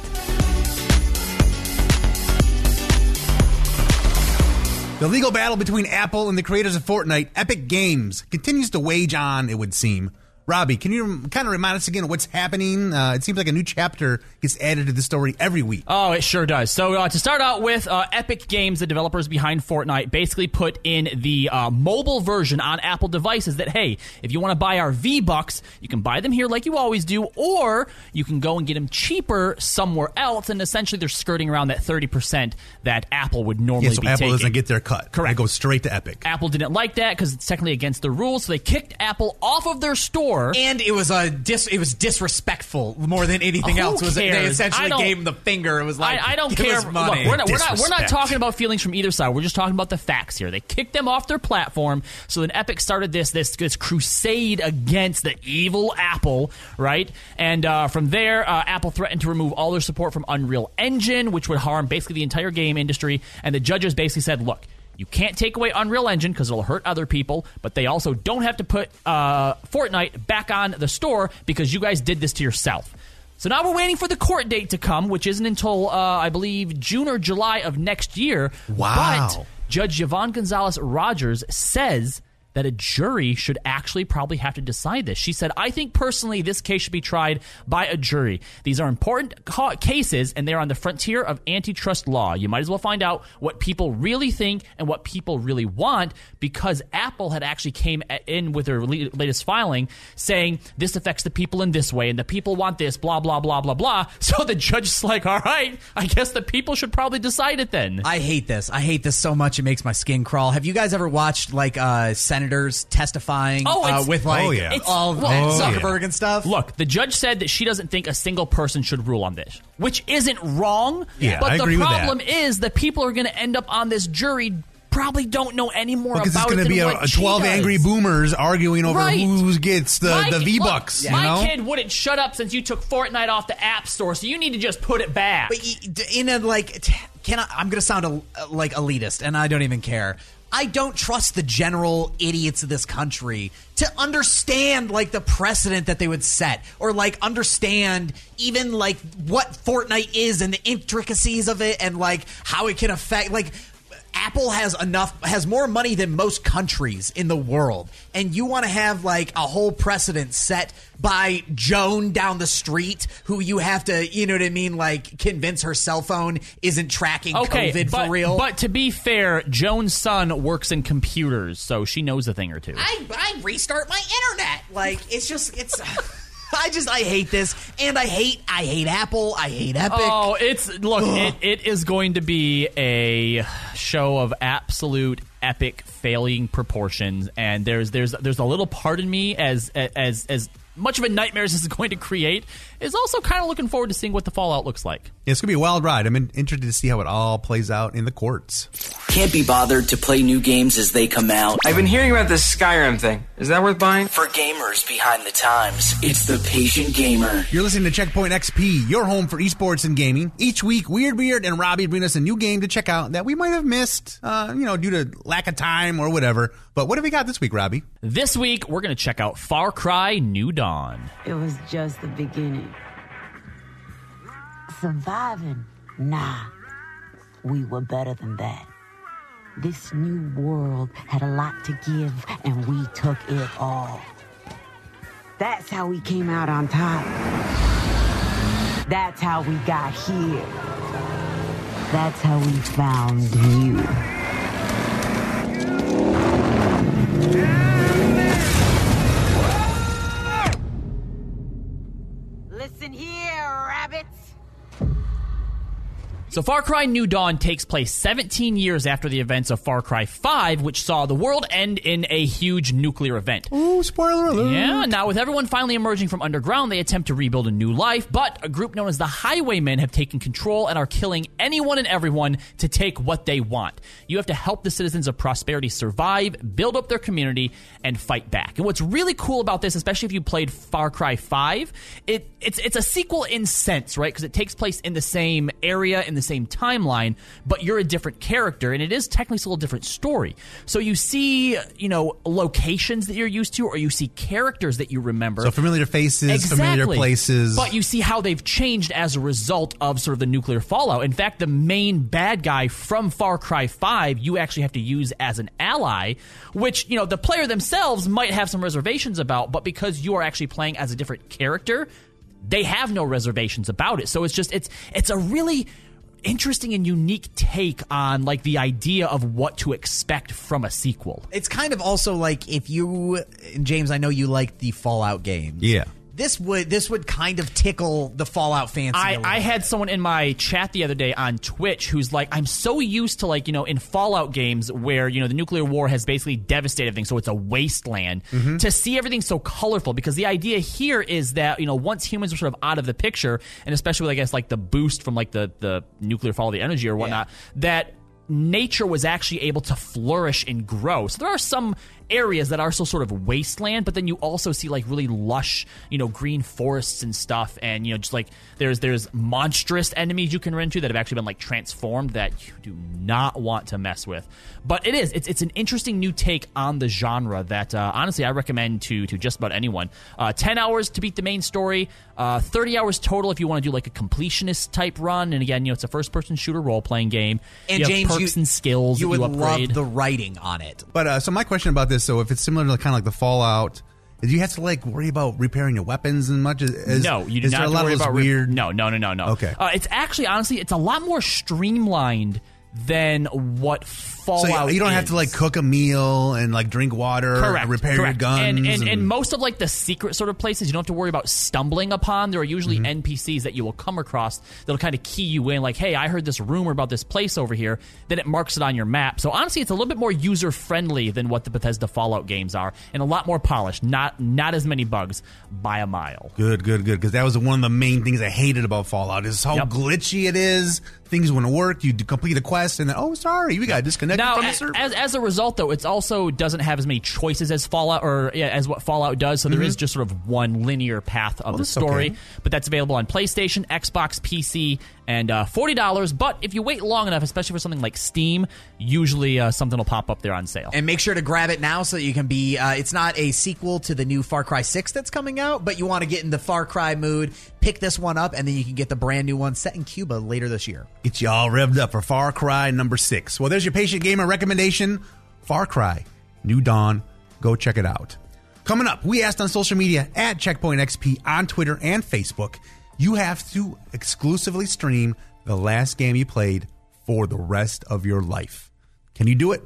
The legal battle between Apple and the creators of Fortnite, Epic Games, continues to wage on, it would seem. Robbie, can you kind of remind us again what's happening? Uh, it seems like a new chapter gets added to the story every week. Oh, it sure does. So uh, to start out with, uh, Epic Games, the developers behind Fortnite, basically put in the uh, mobile version on Apple devices that hey, if you want to buy our V Bucks, you can buy them here like you always do, or you can go and get them cheaper somewhere else. And essentially, they're skirting around that thirty percent that Apple would normally be taking. Yeah, so Apple taking. doesn't get their cut. Correct. It goes straight to Epic. Apple didn't like that because it's technically against the rules, so they kicked Apple off of their store. And it was a dis- it was disrespectful more than anything Who else. Was they essentially gave him the finger. It was like I, I don't care. us money. Look, we're not, we're not we're not talking about feelings from either side. We're just talking about the facts here. They kicked them off their platform. So then Epic started this this this crusade against the evil Apple, right? And uh, from there, uh, Apple threatened to remove all their support from Unreal Engine, which would harm basically the entire game industry. And the judges basically said, look. You can't take away Unreal Engine because it'll hurt other people, but they also don't have to put uh, Fortnite back on the store because you guys did this to yourself. So now we're waiting for the court date to come, which isn't until uh, I believe June or July of next year. Wow. But Judge Yvonne Gonzalez Rogers says that a jury should actually probably have to decide this. She said, I think personally this case should be tried by a jury. These are important ca- cases and they're on the frontier of antitrust law. You might as well find out what people really think and what people really want because Apple had actually came in with their le- latest filing saying this affects the people in this way and the people want this, blah, blah, blah, blah, blah. *laughs* So the judge is like, all right, I guess the people should probably decide it then. I hate this. I hate this so much. It makes my skin crawl. Have you guys ever watched like uh, senators testifying Oh, uh, it's- with like Oh, yeah. It's- all well, Oh, Zuckerberg yeah. and stuff? Look, the judge said that she doesn't think a single person should rule on this, which isn't wrong. Yeah, but I agree the with that. problem is the people are going to end up on this jury probably don't know any more Because it's about going to than be a, what a she 12 does. angry boomers arguing over Right. who gets the, My the kid- V look, Bucks. You My know? kid wouldn't shut up since you took Fortnite off the App Store, so you need to just put it back. But y- d- in a like, t- can I? I'm going to sound a, like elitist, and I don't even care. I don't trust the general idiots of this country to understand like the precedent that they would set, or like understand even like what Fortnite is and the intricacies of it, and like how it can affect like. Apple has enough has more money than most countries in the world. And you want to have like a whole precedent set by Joan down the street who you have to you know what I mean like convince her cell phone isn't tracking okay, COVID but, for real. But to be fair, Joan's son works in computers, so she knows a thing or two. I, I restart my internet. Like it's just it's *laughs* I just I hate this. And I hate I hate Apple. I hate Epic. Oh, it's look, it, it is going to be a show of absolute epic failing proportions, and there's there's there's a little part in me as as as much of a nightmare as this is going to create is also kind of looking forward to seeing what the fallout looks like. Yeah, It's going to be a wild ride. I'm in, interested to see how it all plays out in the courts. Can't be bothered to play new games as they come out. I've been hearing about this Skyrim thing. Is that worth buying? For gamers behind the times, it's the patient gamer. You're listening to Checkpoint XP, your home for esports and gaming. Each week, Weird Beard and Robbie bring us a new game to check out that we might have missed, uh, you know, due to lack of time or whatever. But what have we got this week, Robbie? This week, we're going to check out Far Cry New Dawn. It was just the beginning. Surviving? Nah. We were better than that. This new world had a lot to give, and we took it all. That's how we came out on top. That's how we got here. That's how we found you. Listen here, rabbits. So Far Cry New Dawn takes place 17 years after the events of Far Cry 5, which saw the world end in a huge nuclear event. Ooh, spoiler alert. Yeah, now with everyone finally emerging from underground, they attempt to rebuild a new life, but a group known as the Highwaymen have taken control and are killing anyone and everyone to take what they want. You have to help the citizens of Prosperity survive, build up their community, and fight back. And what's really cool about this, especially if you played Far Cry 5, it, it's, it's a sequel in sense, right? Because it takes place in the same area, in the same timeline, but you're a different character, and it is technically still a different story. So you see, you know, locations that you're used to, or you see characters that you remember. So familiar faces, familiar places. But you see how they've changed as a result of sort of the nuclear fallout. In fact, the main bad guy from Far Cry 5, you actually have to use as an ally, which, you know, the player themselves might have some reservations about, but because you are actually playing as a different character, they have no reservations about it. So it's just it's it's a really interesting and unique take on like the idea of what to expect from a sequel. It's kind of also like if you, and James, I know you like the Fallout games. Yeah. This would this would kind of tickle the Fallout fancy. a I, I had someone in my chat the other day on Twitch who's like, I'm so used to like, you know, in Fallout games where, you know, the nuclear war has basically devastated everything, so it's a wasteland, Mm-hmm. to see everything so colorful because the idea here is that, you know, once humans are sort of out of the picture, and especially with, I guess, like the boost from like the, the nuclear fall of the energy or whatnot, that nature was actually able to flourish and grow. So there are some areas that are still sort of wasteland, but then you also see like really lush, you know, green forests and stuff, and you know, just like there's there's monstrous enemies you can run into that have actually been like transformed that you do not want to mess with. But it is it's it's an interesting new take on the genre that uh, honestly I recommend to to just about anyone. Uh, Ten hours to beat the main story, uh, thirty hours total if you want to do like a completionist type run. And again, you know, it's a first person shooter role playing game. And You James, perks and skills You would you love the writing on it. But uh, so my question about this, so if it's similar to kind of like the Fallout, do you have to like worry about repairing your weapons as much as? no, you do not have a lot to worry about re- weird. no, no, no, no, no. Okay. uh, it's actually honestly, it's a lot more streamlined than what Fallout. so you, don't have to like cook a meal and like drink water, Correct. repair correct. your guns, and, and, and most of like the secret sort of places, you don't have to worry about stumbling upon. There are usually Mm-hmm. NPCs that you will come across that'll kind of key you in, like, "Hey, I heard this rumor about this place over here." Then it marks it on your map. So honestly, it's a little bit more user friendly than what the Bethesda Fallout games are, and a lot more polished. Not not as many bugs by a mile. Good, good, good. Because that was one of the main things I hated about Fallout is how Yep. glitchy it is. Things wouldn't work. You'd complete a quest and then, oh, sorry, we got disconnected Now, from the server. as, as a result, though, it also doesn't have as many choices as Fallout or yeah, as what Fallout does. So there is just sort of one linear path of the Mm-hmm. story. okay. But that's available on PlayStation, Xbox, PC, and uh, forty dollars. But if you wait long enough, especially for something like Steam, usually uh, something will pop up there on sale. And make sure to grab it now so that you can be. Uh, it's not a sequel to the new Far Cry 6 that's coming out, but you want to get in the Far Cry mood, pick this one up, and then you can get the brand new one set in Cuba later this year. Get you all revved up for Far Cry number six. Well, there's your patient gamer recommendation Far Cry, New Dawn. Go check it out. Coming up, we asked on social media at Checkpoint XP on Twitter and Facebook. You have to exclusively stream the last game you played for the rest of your life. Can you do it?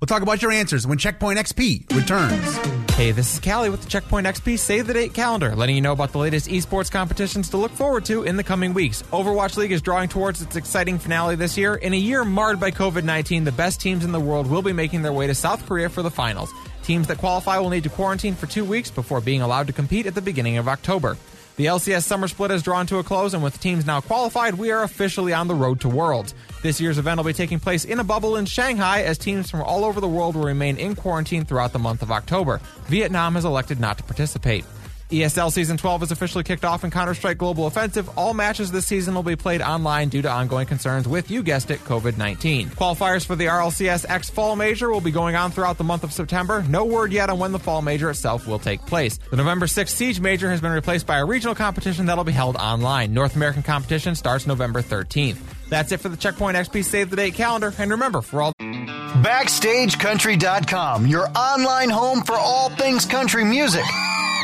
We'll talk about your answers when Checkpoint XP returns. Hey, this is Callie with the Checkpoint XP Save the Date calendar, letting you know about the latest esports competitions to look forward to in the coming weeks. Overwatch League is drawing towards its exciting finale this year. In a year marred by COVID 19, the best teams in the world will be making their way to South Korea for the finals. Teams that qualify will need to quarantine for two weeks before being allowed to compete at the beginning of October. The LCS summer split has drawn to a close, and with teams now qualified, we are officially on the road to Worlds. This year's event will be taking place in a bubble in Shanghai as teams from all over the world will remain in quarantine throughout the month of October. Vietnam has elected not to participate. ESL Season 12 has officially kicked off in Counter Strike Global Offensive. All matches this season will be played online due to ongoing concerns with, you guessed it, COVID 19. Qualifiers for the RLCS X Fall Major will be going on throughout the month of September. No word yet on when the Fall Major itself will take place. The November 6th Siege Major has been replaced by a regional competition that'll be held online. North American competition starts November 13th. That's it for the Checkpoint XP Save the Date calendar. And remember, for all. BackstageCountry.com, your online home for all things country music.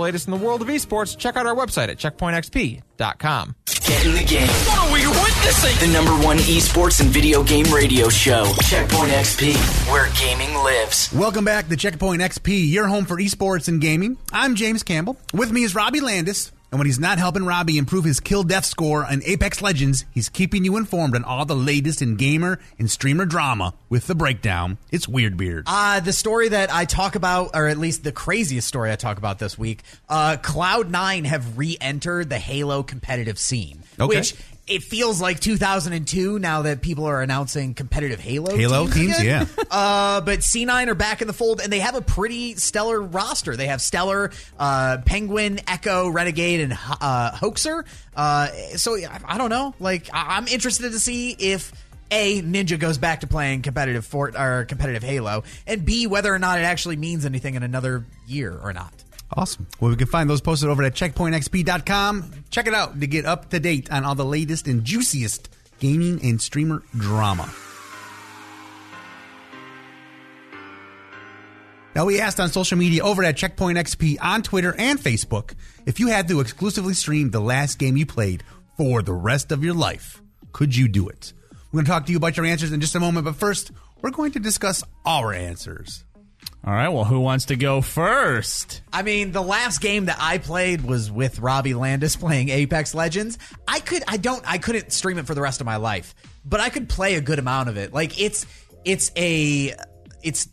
The latest in the world of esports, check out our website at checkpointxp.com. Get in the game. What are we witnessing? The number one esports and video game radio show, Checkpoint XP, where gaming lives. Welcome back to Checkpoint XP, your home for esports and gaming. I'm James Campbell. With me is Robbie Landis. And when he's not helping Robbie improve his kill death score on Apex Legends, he's keeping you informed on all the latest in gamer and streamer drama with the breakdown. It's Weird Beard. Uh, the story that I talk about, or at least the craziest story I talk about this week, uh, Cloud9 have re entered the Halo competitive scene. Okay. Which it feels like 2002 now that people are announcing competitive Halo Halo teams, again. yeah. *laughs* Uh, but C9 are back in the fold, and they have a pretty stellar roster. They have Stellar, uh, Penguin, Echo, Renegade, and uh, Hoaxer. Uh, so I, I don't know. Like I- I'm interested to see if a Ninja goes back to playing competitive Fort or competitive Halo, and B whether or not it actually means anything in another year or not. Awesome. Well, we can find those posted over at checkpointxp.com. Check it out to get up to date on all the latest and juiciest gaming and streamer drama. Now, we asked on social media over at Checkpoint XP on Twitter and Facebook if you had to exclusively stream the last game you played for the rest of your life, could you do it? We're going to talk to you about your answers in just a moment, but first, we're going to discuss our answers. All right, well, who wants to go first? I mean, the last game that I played was with Robbie Landis *laughs* playing Apex Legends. I could, I don't, I couldn't stream it for the rest of my life, but I could play a good amount of it. Like it's, it's a, it's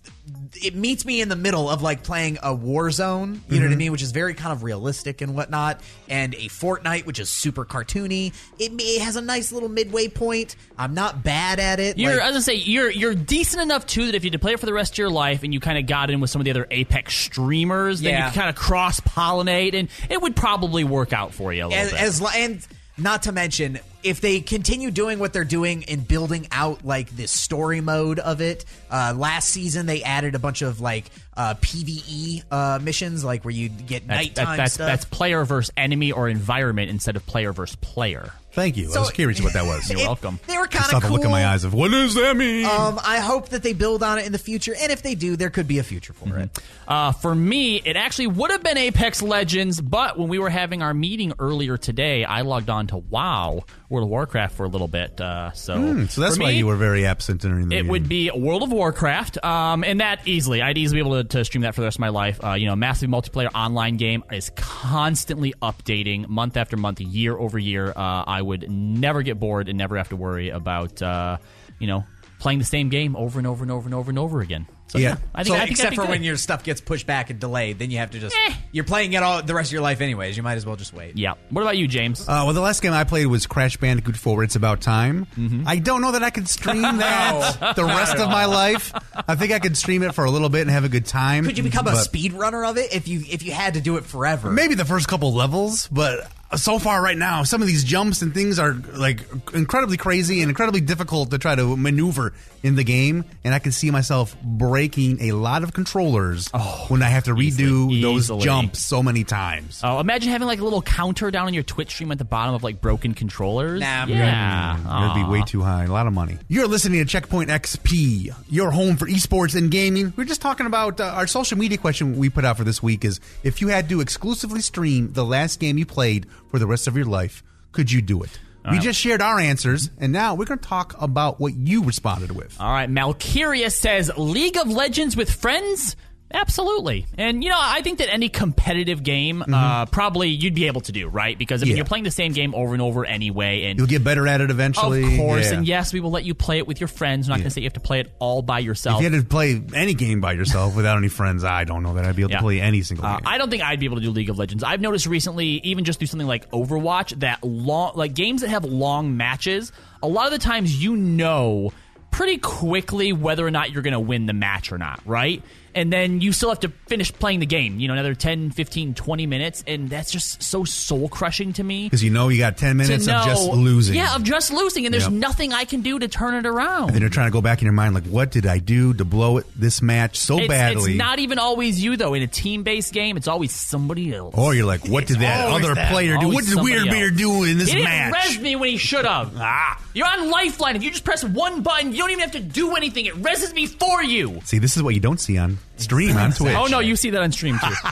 it meets me in the middle of like playing a Warzone, you know what I Mhm. mean, which is very kind of realistic and whatnot, and a Fortnite, which is super cartoony. It, it has a nice little midway point. I'm not bad at it. You're, like- as I say, you're you're decent enough too that if you play it for the rest of your life and you kind of got in with some of the other Apex streamers, then Yeah. you kind of cross pollinate and it would probably work out for you a little as, bit. as and not to mention if they continue doing what they're doing and building out like this story mode of it uh, last season they added a bunch of like uh, pve uh, missions like where you get that's, nighttime that- that's, stuff that's player versus enemy or environment instead of player versus player. Thank you. I was curious what that was. *laughs* You're welcome. they were I kind saw of the look in my eyes of what does that mean? um, I hope that they build on it in the future, and if they do, there could be a future for it. Uh, for me, it actually would have been Apex Legends, but when we were having our meeting earlier today, I logged on to WoW, World of Warcraft, for a little bit. Uh, so, Hmm, so that's for why me, you were very absent during the meeting. It game. would be World of Warcraft, um, and that easily, I'd easily be able to, to stream that for the rest of my life. Uh, you know, massive multiplayer online game is constantly updating month after month, year over year. Uh, I would never get bored and never have to worry about, uh, you know, playing the same game over and over and over and over and over again. So, yeah, I think, So, I think except for good. when your stuff gets pushed back and delayed, then you have to just Eh. you're playing it all the rest of your life anyways. You might as well just wait. Yeah. What about you, James? Uh, well, the last game I played was Crash Bandicoot 4. It's about time. Mm-hmm. I don't know that I could stream *laughs* that the rest of my life. I think I could stream it for a little bit and have a good time. Could you become a but speedrunner of it if you if you had to do it forever? Maybe the first couple levels, but so far right now, some of these jumps and things are like incredibly crazy and incredibly difficult to try to maneuver in the game. And I can see myself breaking a lot of controllers when I have to redo those easily. jumps so many times. Oh, imagine having like a little counter down on your Twitch stream at the bottom of like broken controllers. Nah, yeah, That'd be way too high. A lot of money. You're listening to Checkpoint XP, your home for esports and gaming. We're just talking about uh, our social media question we put out for this week is if you had to exclusively stream the last game you played for the rest of your life, could you do it? We right. just shared our answers, and now we're going to talk about what you responded with. All right, Malkyria says League of Legends with friends. Absolutely, and you know I think that any competitive game, uh, probably you'd be able to do right because I mean Mm-hmm. Yeah. you're playing the same game over and over anyway, and You'll get better at it eventually. of course, Yeah. and yes, we will let you play it with your friends. I'm not going to say you have to play it all by yourself. If you had to play any game by yourself without any friends, I don't know that I'd be able Yeah. to play any single Uh, game. I don't think I'd be able to do League of Legends. I've noticed recently, even just through something like Overwatch, that long, like games that have long matches, a lot of the times you know pretty quickly whether or not you're going to win the match or not, right? And then you still have to finish playing the game, you know, another 10, 15, 20 minutes, and that's just so soul crushing to me. Because you know you got 10 minutes know, of just losing. Yeah, of just losing, and there's Yep. nothing I can do to turn it around. and then you're trying to go back in your mind, like, what did I do to blow it this match so it's, badly? it's not even always you though. In a team-based game, it's always somebody else. Or you're like, what did that other that. player do? What did Weird Beard else. do in this match? he match? res me when he should have. Ah. You're on Lifeline. If you just press one button, you don't even have to do anything. It reses me for you. See, this is what you don't see on stream on Twitch. Oh no, you see that on stream too. *laughs*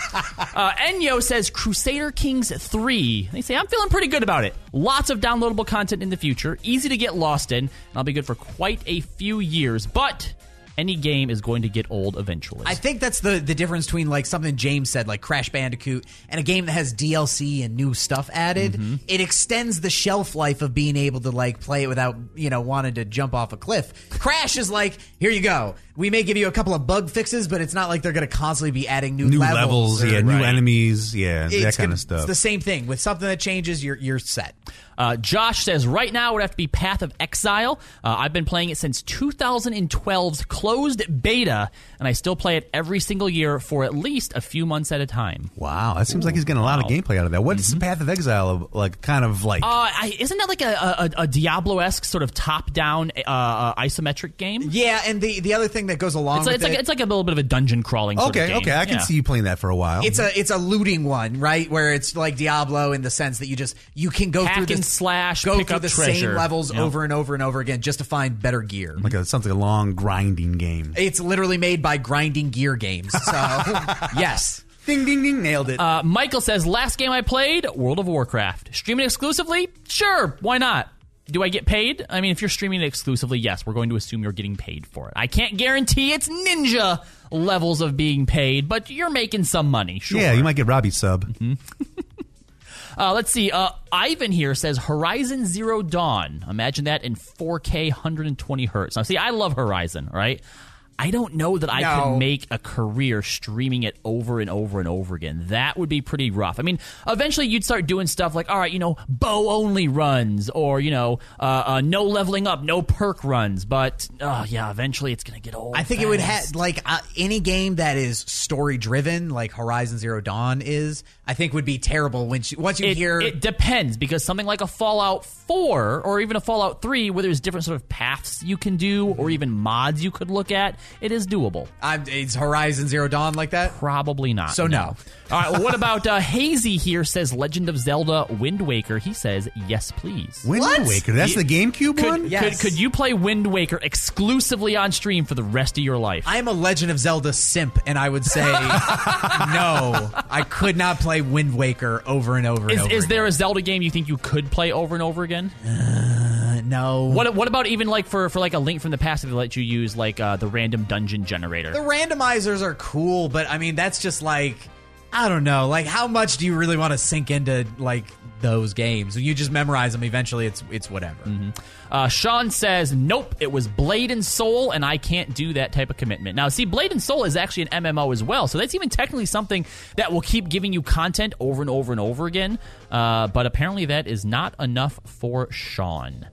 uh, Enyo says Crusader Kings 3. They say I'm feeling pretty good about it. Lots of downloadable content in the future, easy to get lost in, and I'll be good for quite a few years. But any game is going to get old eventually. I think that's the the difference between like something James said, like Crash Bandicoot, and a game that has DLC and new stuff added. Mm-hmm. It extends the shelf life of being able to like play it without you know wanting to jump off a cliff. Crash is like, here you go. We may give you a couple of bug fixes, but it's not like they're going to constantly be adding new, New levels, or- yeah, new enemies, yeah, It's that kind gonna- of stuff. It's the same thing with something that changes. You're you're set. Uh, Josh says right now it would have to be Path of Exile. Uh, I've been playing it since 2012's closed beta, and I still play it every single year for at least a few months at a time. wow, that seems like he's getting a lot of gameplay out of that. What's Mm-hmm. the Path of Exile like, kind of like? Uh, I, isn't that like a, a, a Diablo esque sort of top down uh, uh, isometric game? Yeah, and the the other thing that goes along It's, like, with it's, like, it, it's like a little bit of a dungeon crawling. Sort okay, of game. okay, I can Yeah. see you playing that for a while. It's a it's a looting one, right? Where it's like Diablo in the sense that you just you can go Hack through and this slash, go pick through up the treasure. same levels Yep. over and over and over again just to find better gear. like a, something a long grinding game. It's literally made by Grinding Gear Games. So *laughs* yes, Ding, ding, ding, nailed it. Uh, Michael says, last game I played, World of Warcraft. Streaming exclusively? Sure, why not? Do I get paid? I mean, if you're streaming it exclusively, yes, we're going to assume you're getting paid for it. I can't guarantee it's ninja levels of being paid, but you're making some money, sure. Yeah, you might get Robbie sub. *laughs* Uh, let's see. Uh, Ivan here says Horizon Zero Dawn. Imagine that in 4K, 120 hertz. Now, see, I love Horizon, right? I don't know that I No. could make a career streaming it over and over and over again. That would be pretty rough. I mean, eventually you'd start doing stuff like, all right, you know, bow only runs, or you know, uh, uh, no leveling up, no perk runs. But uh, yeah, eventually it's gonna get old. I think it would have like uh, any game that is story driven, like Horizon Zero Dawn is. I think would be terrible when you, once you it, hear it depends because something like a Fallout 4 or even a Fallout 3 where there's different sort of paths you can do or even mods you could look at, it is doable. I'm, is Horizon Zero Dawn like that? Probably not. So no. All right, well, what about uh, Hazy here says Legend of Zelda Wind Waker? He says, yes, please. Wind Waker. That's the GameCube could, one? Could, could you play Wind Waker exclusively on stream for the rest of your life? I am a Legend of Zelda simp, and I would say *laughs* no. I could not play Wind Waker over and over and Is, over. is there a Zelda game you think you could play over and over again? Uh, no. What What about even like for for like a link from the past? They let you use like uh, the random dungeon generator. The randomizers are cool, but I mean that's just like I don't know. Like how much do you really want to sink into like those games? You just memorize them. Eventually, it's it's whatever. Uh, Sean says, "Nope, it was Blade and Soul, and I can't do that type of commitment." Now, see, Blade and Soul is actually an MMO as well, so that's even technically something that will keep giving you content over and over and over again. Uh, but apparently, that is not enough for Sean.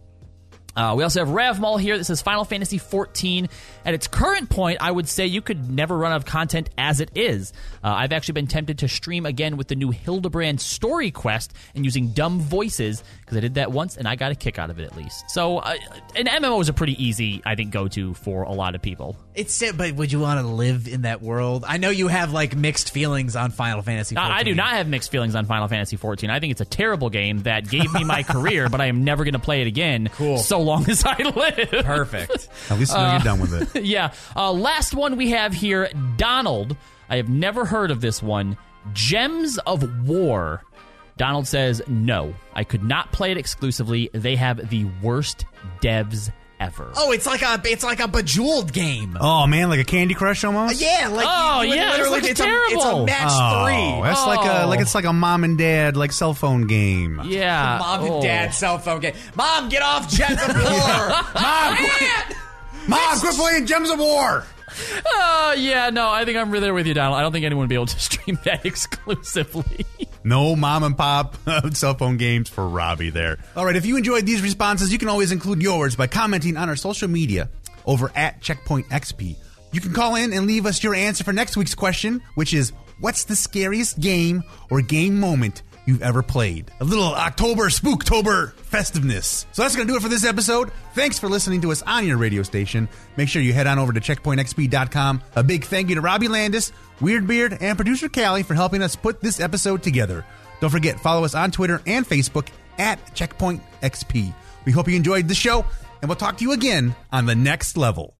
Uh, we also have Ravmal here that says Final Fantasy XIV. At its current point, I would say you could never run out of content as it is. Uh, I've actually been tempted to stream again with the new Hildibrand story quest and using dumb voices because I did that once and I got a kick out of it at least. So, uh, an MMO is a pretty easy, I think, go to for a lot of people. It's sad, but would you want to live in that world? I know you have like mixed feelings on Final Fantasy. Now, 14. I do not have mixed feelings on Final Fantasy XIV. I think it's a terrible game that gave me my career, but I am never going to play it again. Cool. So long as I live. Perfect. *laughs* At least you know Uh, you're done with it. *laughs* yeah. Uh, last one we have here Donald. I have never heard of this one. Gems of War. Donald says, no, I could not play it exclusively. They have the worst devs ever. Oh, it's like a it's like a bejeweled game. Oh man, like a Candy Crush almost. Uh, yeah, like Oh, you- yeah, this literally, looks it's a terrible. it's a match Oh, three. that's like a Oh. like it's like a mom and dad like cell phone game. Yeah. Mom Oh. and dad cell phone game. Mom, get off Gems of War. *laughs* Mom, quit, Mom, quit playing Gems of War. Uh, yeah, no, I think I'm really there with you, Donald. I don't think anyone would be able to *laughs* stream that exclusively. No mom and pop *laughs* cell phone games for Robbie there. All right, if you enjoyed these responses, you can always include yours by commenting on our social media over at Checkpoint XP. You can call in and leave us your answer for next week's question, which is what's the scariest game or game moment you've ever played? A little October Spooktober festiveness. So that's going to do it for this episode. Thanks for listening to us on your radio station. Make sure you head on over to checkpointxp.com. A big thank you to Robbie Landis, Weird Beard, and producer Callie for helping us put this episode together. Don't forget, follow us on Twitter and Facebook at Checkpoint XP. We hope you enjoyed the show, and we'll talk to you again on the next level.